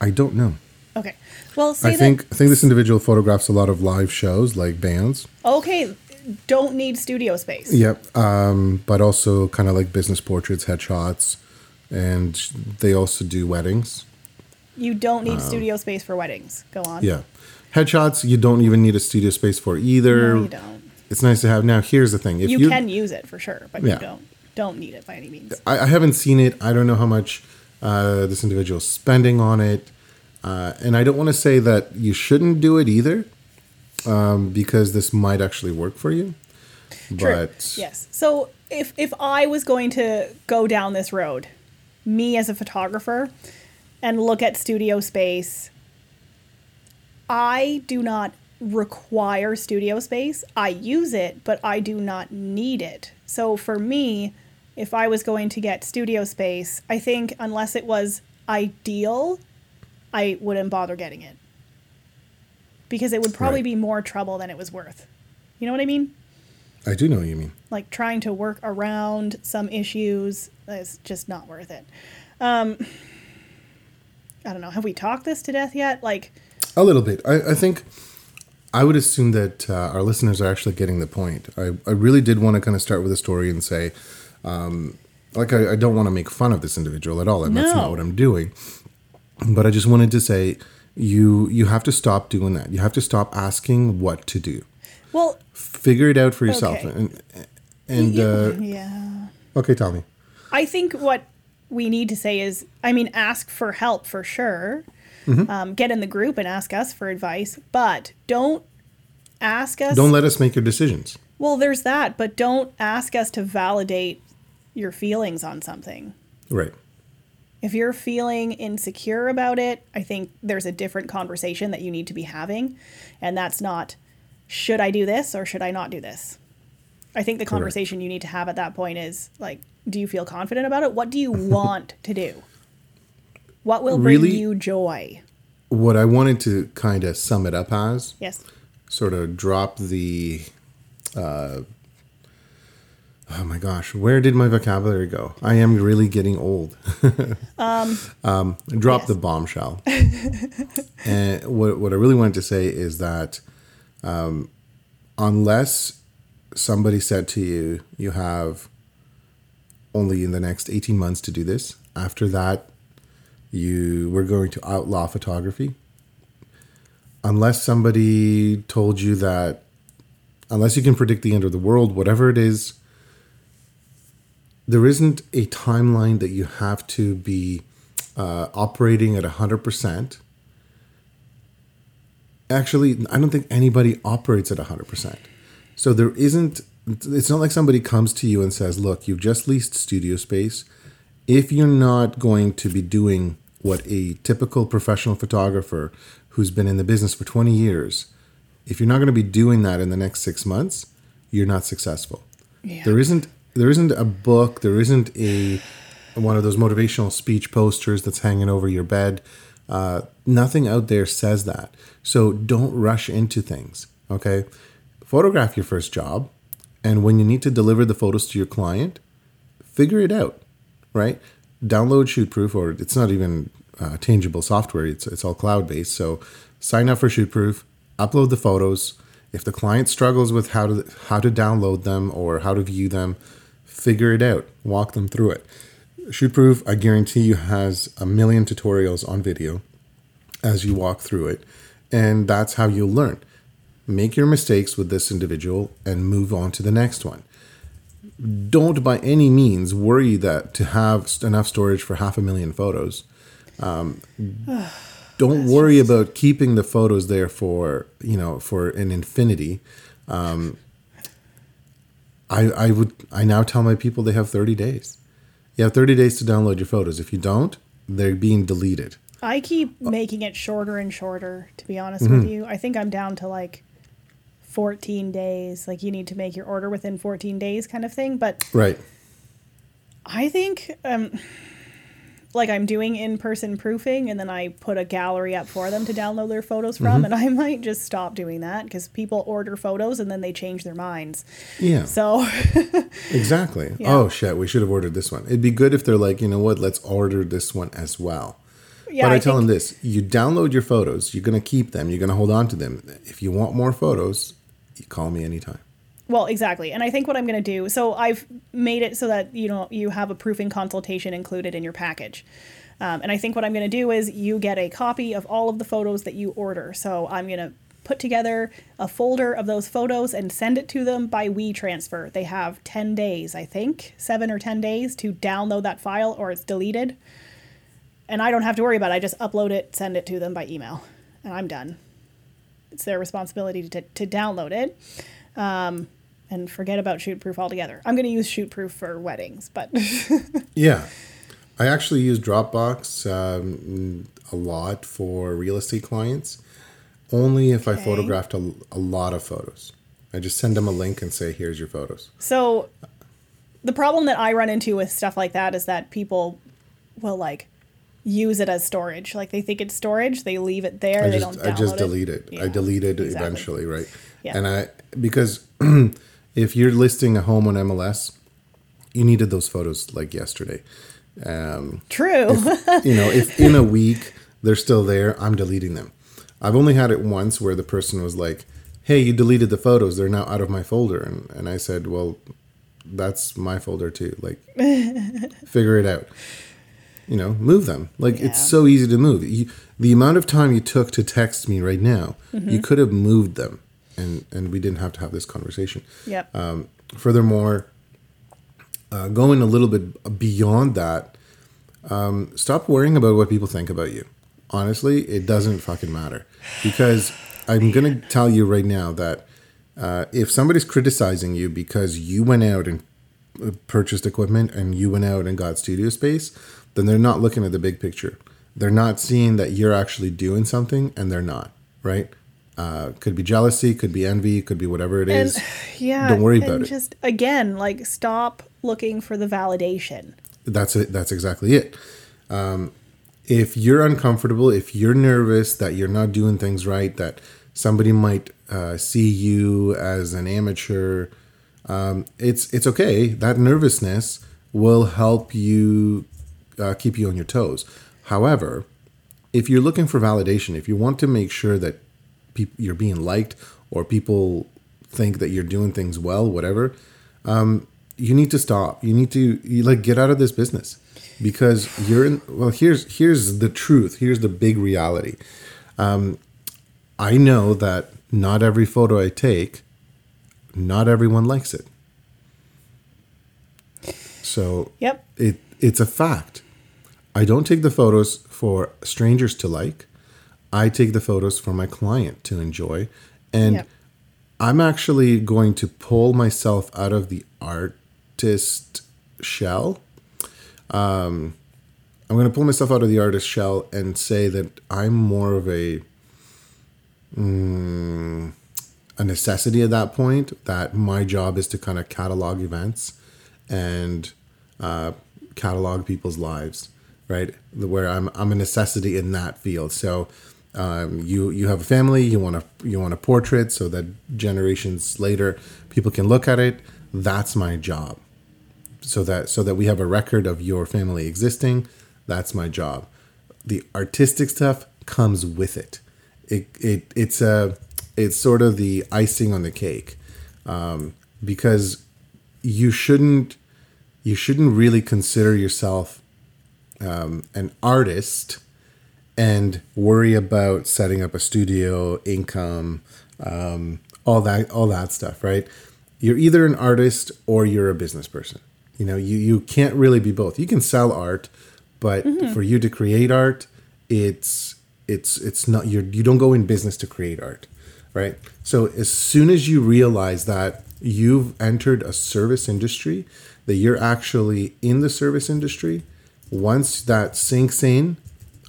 I don't know. Okay. Well, say I think. I think this individual photographs a lot of live shows like bands. Okay, don't need studio space. Yep. Um, but also kind of like business portraits, headshots, and they also do weddings. You don't need studio space for weddings. Go on. Um, Yeah. Headshots, you don't even need a studio space for either. No, you don't. It's nice to have. Now, here's the thing: if You you, can use it for sure, but Yeah. you don't don't need it by any means. I, I haven't seen it. I don't know how much uh, this individual's spending on it, uh, and I don't want to say that you shouldn't do it either, um, because this might actually work for you. True. But yes. So if if I was going to go down this road, me as a photographer, and look at studio space, I do not require studio space. I use it, but I do not need it. So for me, if I was going to get studio space, I think unless it was ideal, I wouldn't bother getting it. Because it would probably Right. be more trouble than it was worth. You know what I mean? I do know what you mean. like trying to work around some issues is just not worth it. Um, I don't know. Have we talked this to death yet? Like, A little bit. I, I think I would assume that uh, our listeners are actually getting the point. I, I really did want to kind of start with a story and say, um, like, I, I don't want to make fun of this individual at all, and that's not what I'm doing. But I just wanted to say, you you have to stop doing that. You have to stop asking what to do. well, Figure it out for yourself. Okay. And and uh, yeah. okay, tell me. I think what we need to say is, I mean, ask for help for sure. Mm-hmm. Um, get in the group and ask us for advice, but don't ask us. Don't let us make your decisions. well, there's that, but don't ask us to validate your feelings on something. Right. If you're feeling insecure about it, I think there's a different conversation that you need to be having. And that's not, should I do this or should I not do this? I think the conversation you need to have at that point is like, do you feel confident about it? What do you want to do? What will bring Really? you joy? What I wanted to kind of sum it up as Yes. sort of drop the uh, oh my gosh, where did my vocabulary go? I am really getting old. um, drop yes. the bombshell. and what what I really wanted to say is that um, unless somebody said to you, you have only in the next 18 months to do this. After that, you were going to outlaw photography. Unless somebody told you that, unless you can predict the end of the world, whatever it is, there isn't a timeline that you have to be uh, operating at 100%. Actually, I don't think anybody operates at 100%. So there isn't, it's not like somebody comes to you and says, look, you've just leased studio space. If you're not going to be doing what a typical professional photographer who's been in the business for 20 years, if you're not going to be doing that in the next six months, you're not successful. Yeah. There isn't there isn't a book, there isn't a one of those motivational speech posters that's hanging over your bed. Uh, nothing out there says that. So don't rush into things. Okay, photograph your first job, and when you need to deliver the photos to your client, figure it out. Right, download ShootProof, or it's not even uh, tangible software. It's it's all cloud based. So sign up for ShootProof, upload the photos. If the client struggles with how to how to download them or how to view them, figure it out. Walk them through it. ShootProof, I guarantee you, has a million tutorials on video as you walk through it, and that's how you'll learn. Make your mistakes with this individual and move on to the next one. Don't by any means worry that to have enough storage for half a million photos. Um, don't worry about keeping the photos there for you know for an infinity. Um, I I would I now tell my people they have 30 days. You have 30 days to download your photos. If you don't, they're being deleted. I keep making it shorter and shorter, to be honest Mm-hmm. with you. I think I'm down to like 14 days. Like you need to make your order within 14 days kind of thing. But Right. I think um like I'm doing in-person proofing and then I put a gallery up for them to download their photos from Mm-hmm. and I might just stop doing that because people order photos and then they change their minds. Yeah. So Exactly. Yeah. Oh shit, we should have ordered this one. It'd be good if they're like, you know what, let's order this one as well. yeah, but I, I tell them this: you download your photos, you're gonna keep them, you're gonna hold on to them. If you want more photos, you call me anytime. Well, exactly. And I think what I'm going to do, so I've made it so that you know you have a proofing consultation included in your package. Um, and I think what I'm going to do is you get a copy of all of the photos that you order. So I'm going to put together a folder of those photos and send it to them by WeTransfer. They have 10 days, I think, 7 or 10 days to download that file or it's deleted. And I don't have to worry about it. I just upload it, send it to them by email, and I'm done. It's their responsibility to, to download it um, and forget about ShootProof altogether. I'm going to use ShootProof for weddings, but Yeah, I actually use Dropbox um, a lot for real estate clients. Only if I Okay. photographed a, a lot of photos. I just send them a link and say, "Here's your photos." so the problem that I run into with stuff like that is that people will like use it as storage. Like they think it's storage, they leave it there, I they just don't I just delete it. I Yeah, delete it exactly. eventually, right? Yeah. And I because if you're listing a home on MLS, you needed those photos like yesterday. Um, True. you know, if in a week they're still there, I'm deleting them. I've only had it once where the person was like, "Hey, you deleted the photos; they're now out of my folder," and and I said, "Well, that's my folder too. Like, figure it out. You know, move them. Like it's so easy to move. You, the amount of time you took to text me right now, Mm-hmm. you could have moved them, and and we didn't have to have this conversation. yep. Um, furthermore, uh, going a little bit beyond that, um, stop worrying about what people think about you. Honestly, it doesn't fucking matter because I'm gonna tell you right now that uh, if somebody's criticizing you because you went out and uh, purchased equipment and you went out and got studio space, then they're not looking at the big picture. They're not seeing that you're actually doing something, and they're not right. Uh, could be jealousy, could be envy, could be whatever it is. and yeah, don't worry about it. Just again, like stop looking for the validation. That's it. That's exactly it. Um, if you're uncomfortable, if you're nervous that you're not doing things right, that Somebody might uh, see you as an amateur. Um, it's it's okay. That nervousness will help you uh, keep you on your toes. However, if you're looking for validation, if you want to make sure that peop- you're being liked or people think that you're doing things well, whatever, um, you need to stop. You need to you like get out of this business because you're in. Well, here's here's the truth. Here's the big reality. Um, I know that not every photo I take, not everyone likes it. So Yep. it it's a fact. I don't take the photos for strangers to like. I take the photos for my client to enjoy. And Yep. I'm actually going to pull myself out of the artist shell. Um, I'm going to pull myself out of the artist shell and say that I'm more of a mm, a necessity at that point. That my job is to kind of catalog events and uh, catalog people's lives, right? Where I'm I'm a necessity in that field. So um, you you have a family, you want a you want a portrait so that generations later people can look at it. That's my job. So that so that we have a record of your family existing. That's my job. The artistic stuff comes with it. It it it's a it's sort of the icing on the cake um, because you shouldn't you shouldn't really consider yourself um, an artist and worry about setting up a studio, income, um, all that, all that stuff, right? You're either an artist or you're a business person. You know, you you can't really be both. You can sell art, but for you to create art, it's it's it's not you you don't go in business to create art, right? So as soon as you realize that you've entered a service industry, that you're actually in the service industry, once that sinks in,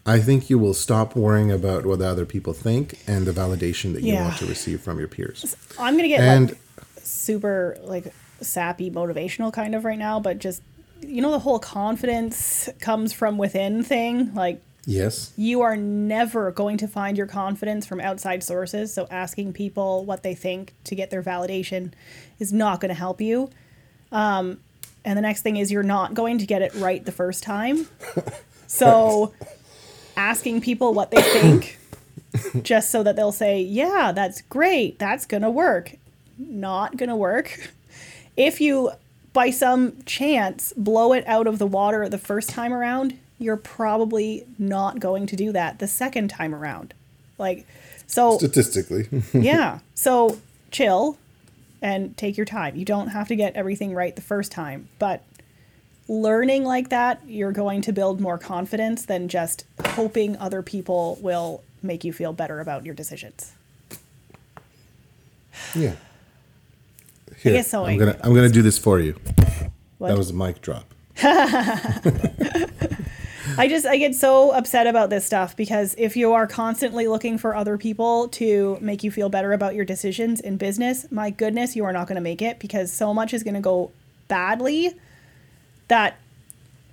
I think you will stop worrying about what other people think and the validation that you Yeah. want to receive from your peers. I'm gonna get And like super like sappy motivational kind of right now, but just you know the whole confidence comes from within thing. Like yes, you are never going to find your confidence from outside sources. So asking people what they think to get their validation is not going to help you. Um, and the next thing is you're not going to get it right the first time. So asking people what they think just so that they'll say, "Yeah, that's great. That's going to work." Not going to work. If you by some chance blow it out of the water the first time around, you're probably not going to do that the second time around. Like so statistically. yeah. So chill and take your time. You don't have to get everything right the first time, but learning like that, you're going to build more confidence than just hoping other people will make you feel better about your decisions. yeah. Here, get so I'm gonna I'm gonna do this for you. What? That was a mic drop. I just I get so upset about this stuff because if you are constantly looking for other people to make you feel better about your decisions in business, my goodness, you are not going to make it because so much is going to go badly that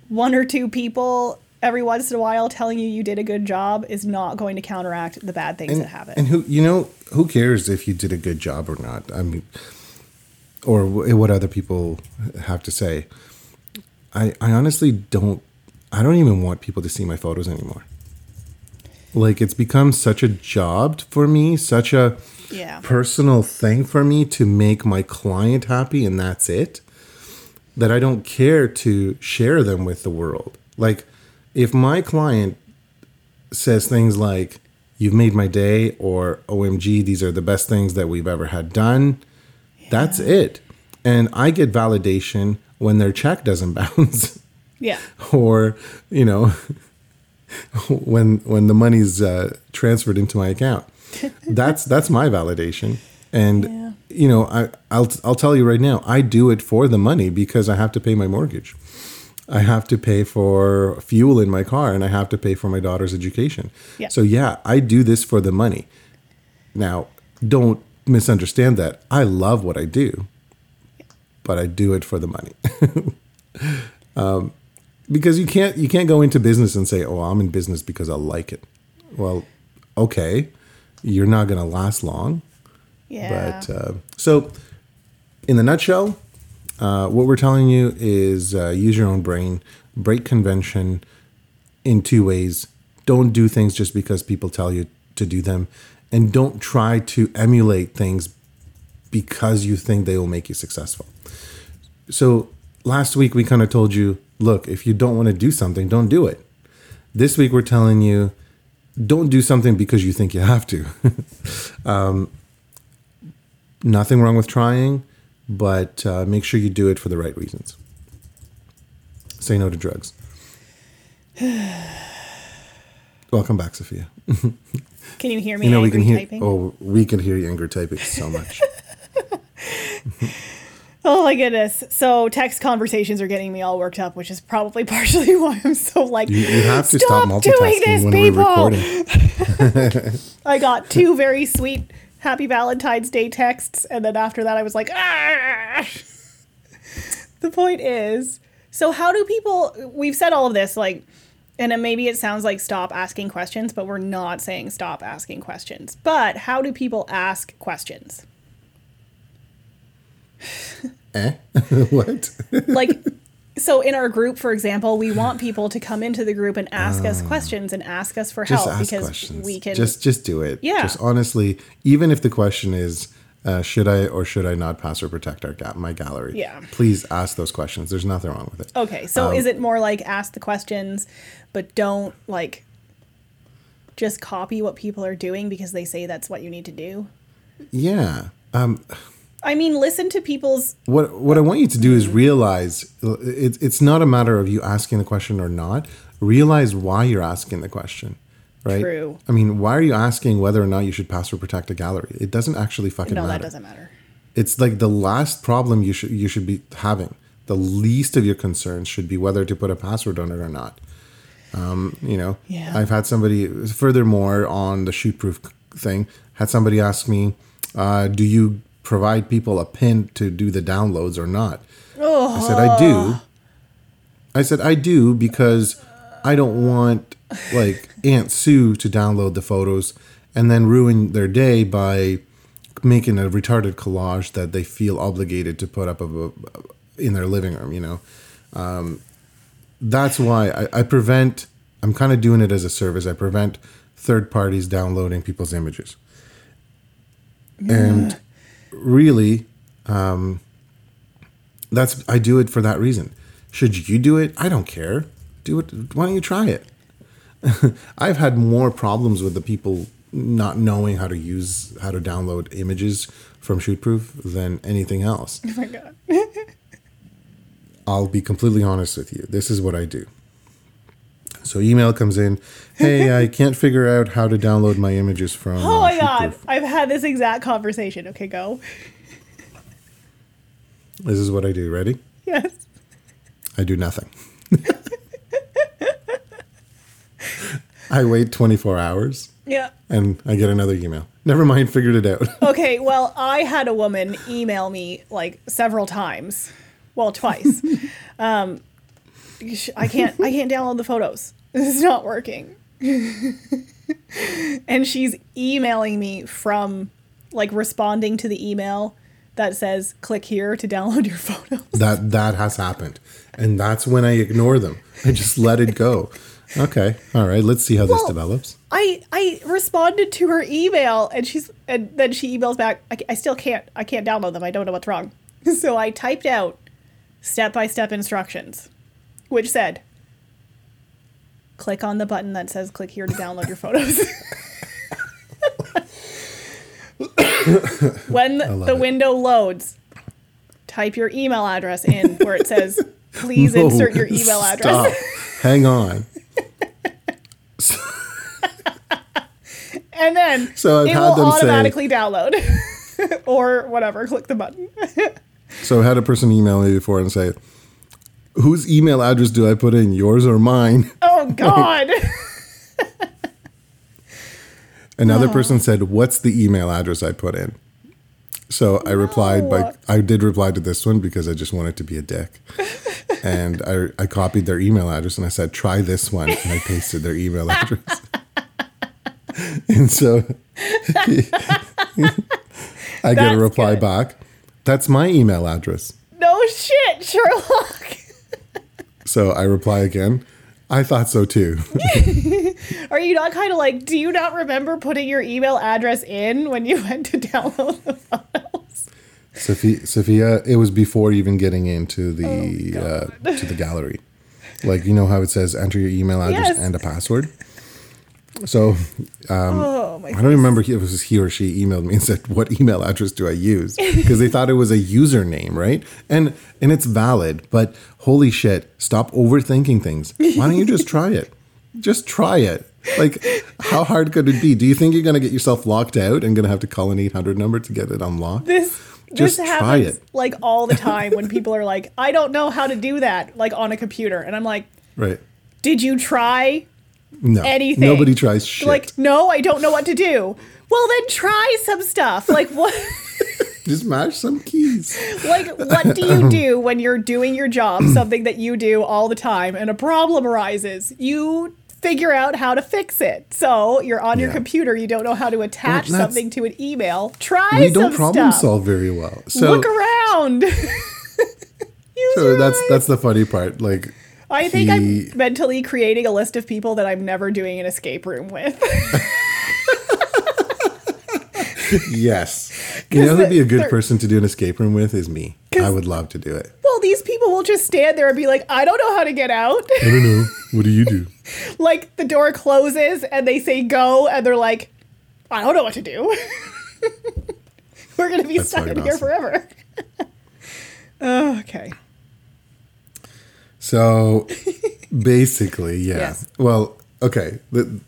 one or two people every once in a while telling you you did a good job is not going to counteract the bad things And, that happen. and who you know who cares if you did a good job or not? I mean, or what other people have to say. I I honestly don't. I don't even want people to see my photos anymore. Like it's become such a job for me, such a yeah. personal thing for me to make my client happy and that's it that I don't care to share them with the world. Like if my client says things like you've made my day or OMG these are the best things that we've ever had done, that's it. And I get validation when their check doesn't bounce Yeah. or you know when when the money's uh, transferred into my account. That's that's my validation. And Yeah. you know I I'll I'll tell you right now I do it for the money because I have to pay my mortgage. I have to pay for fuel in my car and I have to pay for my daughter's education. Yeah. so yeah I do this for the money. Now don't misunderstand that. I love what I do but I do it for the money because you can't you can't go into business and say oh i'm in business because i like it well okay you're not going to last long. Yeah. But uh, so, in the nutshell, uh, what we're telling you is uh, use your own brain, break convention in two ways. Don't do things just because people tell you to do them, and don't try to emulate things because you think they will make you successful. So, last week we kind of told you look, if you don't want to do something, don't do it. This week we're telling you don't do something because you think you have to. um, nothing wrong with trying, but uh, make sure you do it for the right reasons. Say no to drugs. Welcome back, Sophia. Can you hear me? You know we can hear. typing? Oh, we can hear you anger typing so much. Oh my goodness. So text conversations are getting me all worked up, which is probably partially why I'm so like You, you have to stop, Stop doing this, when people! I got two very sweet happy Valentine's Day texts, and then after that I was like, ah. The point is, so how do people we've said all of this, like and then maybe it sounds like stop asking questions, but we're not saying stop asking questions. But how do people ask questions? Eh? what? like so in our group for example we want people to come into the group and ask us questions and ask us for Ah. just help ask because questions. we can just just do it. Yeah. Just honestly, even if the question is, uh, should I or should I not pass or protect our ga- my gallery? Yeah. Please ask those questions. There's nothing wrong with it. okay so Um, is it more like ask the questions but don't like just copy what people are doing because they say that's what you need to do Yeah. Um, i mean listen to people's what what I want you to do is realize it's it's not a matter of you asking the question or not. Realize why you're asking the question. Right. True. I mean, why are you asking whether or not you should pass or protect a gallery? It doesn't actually fucking no matter. No, that doesn't matter it's like the last problem you should you should be having. The least of your concerns should be whether to put a password on it or not. Um, you know, Yeah. I've had somebody. Furthermore, on the ShootProof thing, had somebody ask me, uh, "Do you provide people a pin to do the downloads or not?" I said, "I do." I said, "I do because I don't want like Aunt Sue to download the photos and then ruin their day by." making a retarded collage that they feel obligated to put up of a, in their living room you know um, that's why I, I prevent i'm kind of doing it as a service i prevent third parties downloading people's images and really um, that's i do it for that reason should you do it i don't care do it why don't you try it I've had more problems with the people not knowing how to use how to download images from ShootProof than anything else. oh my god I'll be completely honest with you. This is what I do. So email comes in, "Hey, I can't figure out how to download my images from oh uh, my god ShootProof." i've had this exact conversation okay go This is what I do. Ready? yes I do nothing. I wait 24 hours yeah and I get another email. Never mind, figured it out. Okay, well, I had a woman email me like several times, well, twice. um, I can't, I can't download the photos. This is not working. and she's emailing me from, like, responding to the email that says, "Click here to download your photos." that that has happened and that's when i ignore them i just let it go okay all right let's see how this develops I I responded to her email and she's and then she emails back. I, I still can't I can't download them. I don't know what's wrong. So I typed out step by step instructions, which said, click on the button that says click here to download your photos. when the, it. window loads, type your email address in where it says please No, insert your email address. hang on And then So I've it had will them say- automatically download. or whatever, click the button. so i had a person email me before and say whose email address do i put in yours or mine Oh god. another oh. person said what's the email address i put in so i replied by i did reply to this one because i just wanted to be a dick and I, I copied their email address and i said try this one and i pasted their email address and so I get That's a reply good. back. That's my email address. No shit, Sherlock. So I reply again. I thought so too. Are you not kind of like, do you not remember putting your email address in when you went to download the files? Sophia, Sophia, it was before even getting into Oh, the uh, to the gallery. Like you know how it says enter your email address Yes. and a password. So um, oh my I don't remember if it was he or she emailed me and said, "What email address do I use?" Because they thought it was a username, right? And and it's valid, but holy shit, stop overthinking things. Why don't you just try it? Just try it. Like, how hard could it be? Do you think you're gonna get yourself locked out and gonna have to call an 800 number to get it unlocked? This Just this try happens it. like all the time when people are like, I don't know how to do that, like on a computer. And I'm like, Right? did you try No. anything? Nobody tries shit. Like, no, I don't know what to do. Well, then try some stuff. Like what? just mash some keys. like what do you do when you're doing your job, something that you do all the time, and a problem arises? You figure out how to fix it. So you're on your computer, you don't know how to attach something to an email. Try We don't problem stuff. solve very well. So, Look around. So that's eyes. that's the funny part. Like I think I'm mentally creating a list of people that I'm never doing an escape room with. Yes. You know who'd be a good they're- person to do an escape room with is me. I would love to do it. well, these people will just stand there and be like, I don't know how to get out. I don't know. What do you do? like the door closes and they say go and they're like, I don't know what to do. We're gonna be That's stuck in fucking here forever. oh, okay. So basically, yeah. Yes. Well, okay. The,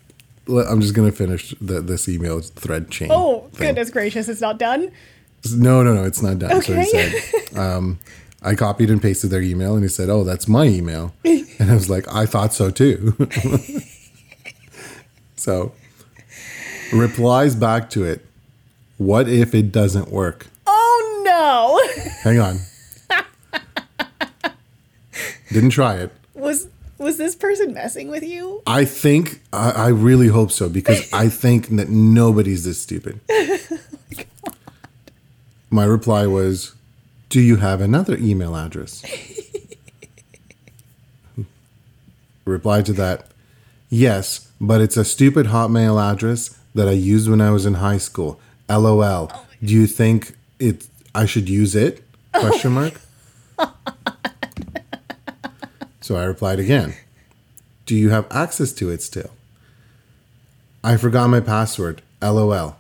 I'm just gonna finish the, this email thread chain. Oh thing. goodness gracious, it's not done. No, no, no. It's not done. So he Okay. said, um, I copied and pasted their email, and he said, "Oh, that's my email," and I was like, "I thought so too." so replies back to it. What if it doesn't work? Oh no. Hang on. Didn't try it. was was this person messing with you? I think I, I really hope so because I think that nobody's this stupid. Oh my reply was, "Do you have another email address?" reply to that, "Yes, but it's a stupid Hotmail address that I used when I was in high school. LOL. Oh Do you think it? I should use it? Oh Question mark." So I replied again. Do you have access to it still? I forgot my password. LOL.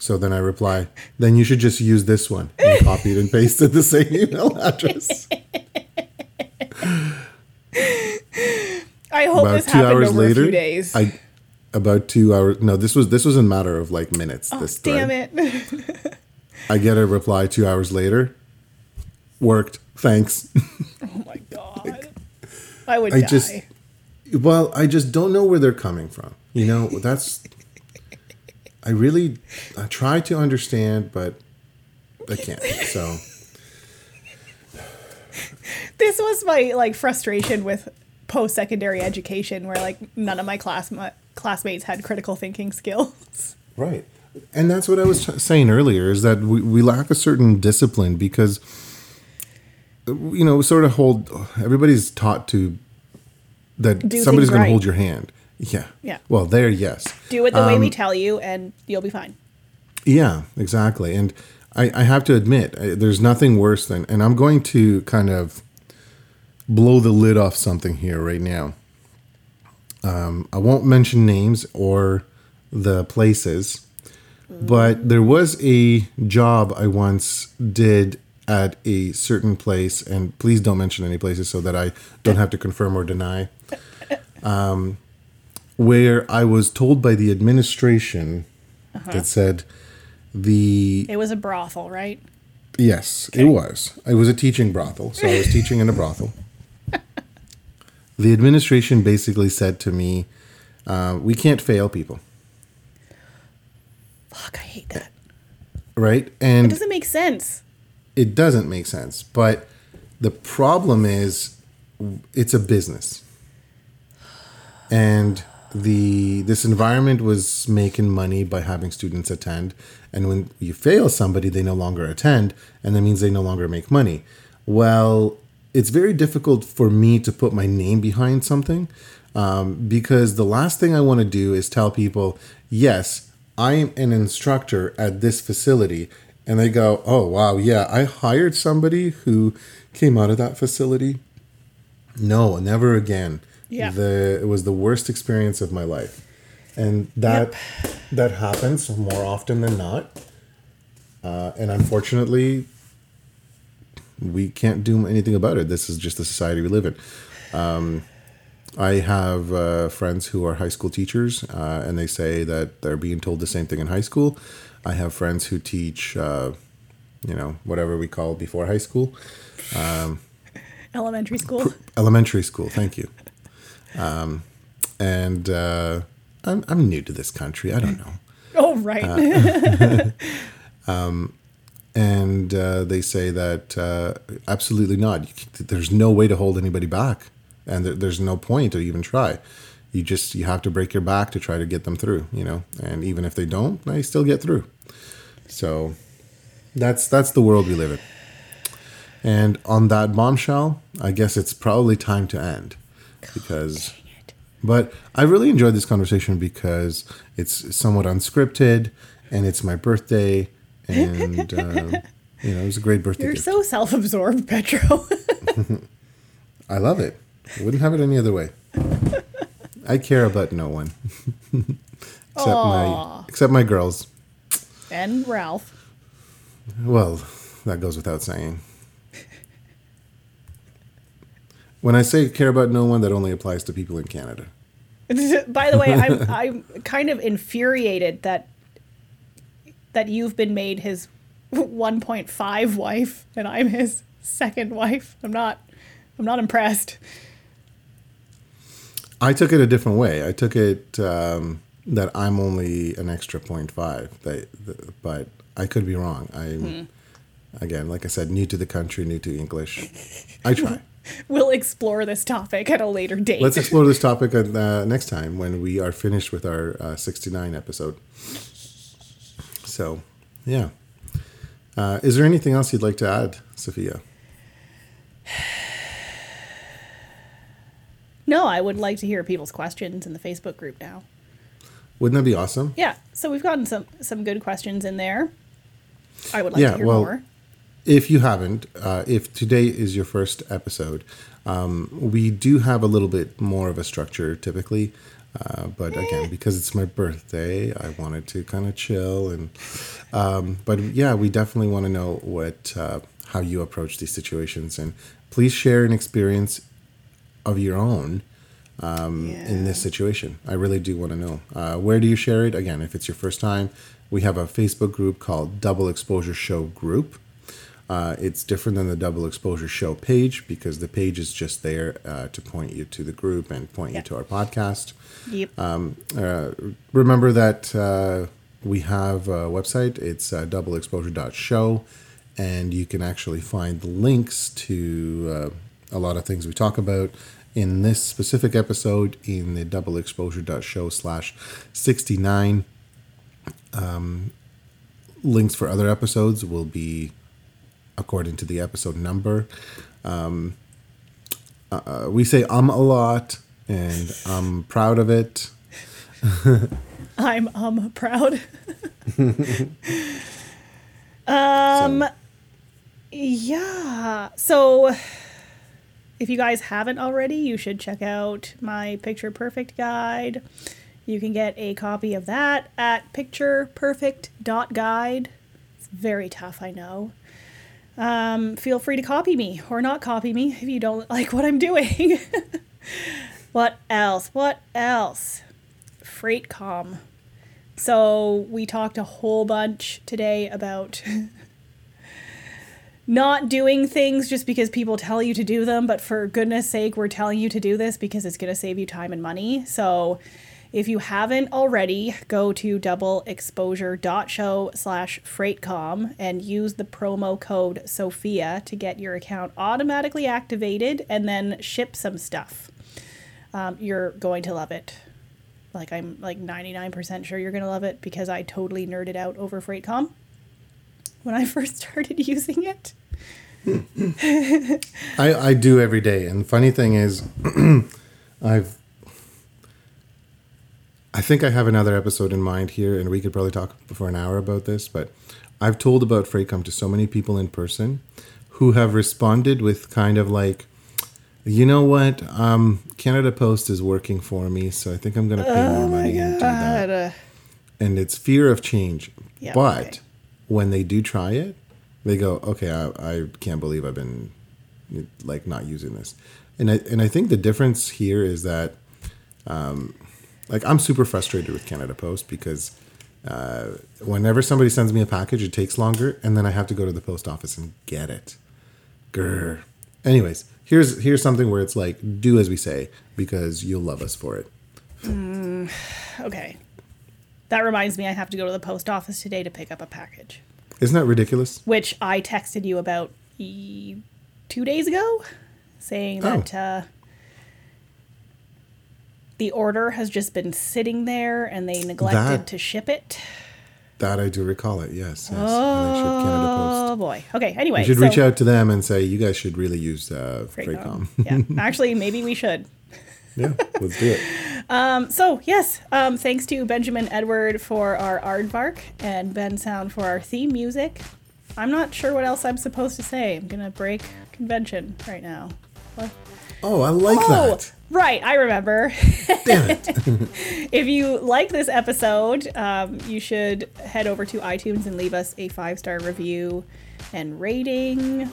So then I reply, then you should just use this one. And copied and pasted the same email address. I hope About this two happened hours over a later, few days. I about two hours. No, this was this was a matter of like minutes. Oh, this thread. Damn it. I get a reply two hours later. Worked. Thanks. oh my god. I would I die. just- Well, I just don't know where they're coming from. You know, that's. I really, I try to understand, but I can't. So this was my like frustration with post-secondary education where like none of my class classmates had critical thinking skills. right, and that's what I was t- saying earlier is that we, we lack a certain discipline because, you know, sort of hold. Everybody's taught to that Do somebody's going right. to hold your hand. Yeah. Yeah. Well, there, yes. Do it the way we Um, tell you and you'll be fine. Yeah, exactly. And I, I have to admit, I, there's nothing worse than, and I'm going to kind of blow the lid off something here right now. Um, I won't mention names or the places, but there was a job I once did at a certain place, and please don't mention any places so that I don't have to confirm or deny. Um, where I was told by the administration that said the It was a brothel, right? yes it was it was a teaching brothel so i was teaching in a brothel the administration basically said to me uh, we can't fail people Fuck, I hate that. right and It doesn't make sense. It doesn't make sense but the problem is it's a business and the this environment was making money by having students attend, and when you fail somebody, they no longer attend, and that means they no longer make money. Well, it's very difficult for me to put my name behind something um, because the last thing I want to do is tell people, yes, I am an instructor at this facility. And they go, oh, wow, yeah, I hired somebody who came out of that facility. No, never again. Yeah. The, it was the worst experience of my life. And that that happens more often than not. Uh, and unfortunately, we can't do anything about it. This is just the society we live in. Um, I have uh, friends who are high school teachers, uh, and they say that they're being told the same thing in high school. I have friends who teach, uh, you know, whatever we call before high school, Elementary school. elementary school. Thank you. Um, and uh, I'm I'm new to this country. I don't know. Oh, right. Uh, and uh, they say that uh, absolutely not. You there's no way to hold anybody back, and there, there's no point to even try. You just you have to break your back to try to get them through, you know. And even if they don't, they still get through. So that's that's the world we live in. And on that bombshell, I guess it's probably time to end because. But I really enjoyed this conversation because it's somewhat unscripted, and it's my birthday, and uh, you know it was a great birthday You're gift. so self absorbed, Petro. I love it. I wouldn't have it any other way. I care about no one except my except my girls. and Ralph. Well, that goes without saying. When I say care about no one, that only applies to people in Canada. By the way, I'm I'm kind of infuriated that that you've been made his 1.5 wife and I'm his second wife. I'm not I'm not impressed. I took it a different way. I took it um, that I'm only an extra 0.5, that, that- but I could be wrong. I'm again, like I said, new to the country, new to English. I try. We'll explore this topic at a later date. Let's explore this topic uh, next time when we are finished with our uh, 69 episode. So, yeah. Uh, is there anything else you'd like to add, Sophia? no, I would like to hear people's questions in the Facebook group now. Wouldn't that be awesome? Yeah, so we've gotten some some good questions in there. I would like Yeah, to hear well, more. If you haven't, uh, if today is your first episode, um, we do have a little bit more of a structure typically. Uh, but again, because it's my birthday, I wanted to kind of chill and. Um, but yeah, we definitely want to know what uh, how you approach these situations, and please share an experience of your own um, in this situation. I really do want to know. Uh, where do you share it? Again, if it's your first time, we have a Facebook group called Double Exposure Show Group. Uh, it's different than the Double Exposure Show page because the page is just there uh, to point you to the group and point Yeah. you to our podcast. Yep. Uh, remember that uh, we have a website. It's uh, doubleexposure.show, and you can actually find the links to uh, a lot of things we talk about in this specific episode in the doubleexposure.show slash 69. Um, links for other episodes will be according to the episode number. Um, uh, we say um a lot, and I'm proud of it. I'm um proud. um So- yeah. So if you guys haven't already, you should check out my picture perfect guide. You can get a copy of that at pictureperfect.guide. It's very tough, I know. Um, feel free to copy me or not copy me if you don't like what I'm doing. what else? What else? Freightcom. So we talked a whole bunch today about not doing things just because people tell you to do them, but for goodness sake, we're telling you to do this because it's going to save you time and money. So if you haven't already, go to doubleexposure.show slash freightcom and use the promo code Sophia to get your account automatically activated and then ship some stuff. Um, you're going to love it. like I'm like 99% sure you're going to love it because I totally nerded out over Freightcom when I first started using it. I, I do every day. And the funny thing is, I've. I think I have another episode in mind here, and we could probably talk for an hour about this. But I've told about Freightcom to so many people in person who have responded with kind of like, you know what, um, Canada Post is working for me, so I think I'm going to pay more money and do that. And it's fear of change. Yeah, but okay. When they do try it, they go, okay, I, I can't believe I've been like not using this. And I and I think the difference here is that, um, like I'm super frustrated with Canada Post because uh, whenever somebody sends me a package, it takes longer, and then I have to go to the post office and get it. Grr. Anyways, here's here's something where it's like do as we say because you'll love us for it. okay. That reminds me, I have to go to the post office today to pick up a package, Isn't that ridiculous? which I texted you about e- two days ago, saying Oh. that uh, the order has just been sitting there and they neglected That- to ship it. That I do recall it. Yes. yes. And they ship Canada Post. Oh boy. Okay. Anyway, You should so- reach out to them and say you guys should really use uh. Freightcom. yeah. Actually, maybe we should. Yeah, let's do it. So yes, um, thanks to Benjamin Edward for our aardvark and Bensound for our theme music. I'm not sure what else I'm supposed to say. I'm gonna break convention right now. What? Oh, I like Oh, that. right, I remember. Damn it. if you like this episode, um, you should head over to iTunes and leave us a five star review and rating.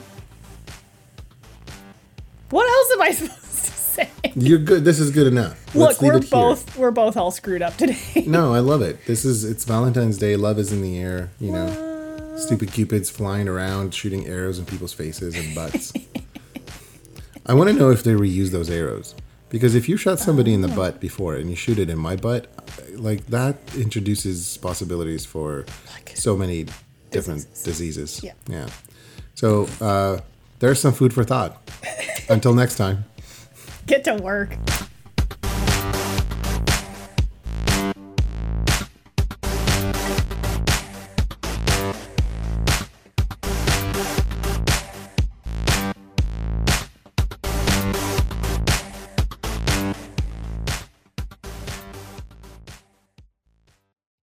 What else am I supposed to say? You're good. This is good enough. Look, we're it here. both we're both all screwed up today. No, I love it. This is it's Valentine's Day. Love is in the air. You know, stupid cupids flying around, shooting arrows in people's faces and butts. I want to know if they reuse those arrows because if you shot somebody Oh. in the butt before and you shoot it in my butt, like that introduces possibilities for so many different diseases. Yeah. Yeah. So uh, there's some food for thought. Until next time. Get to work.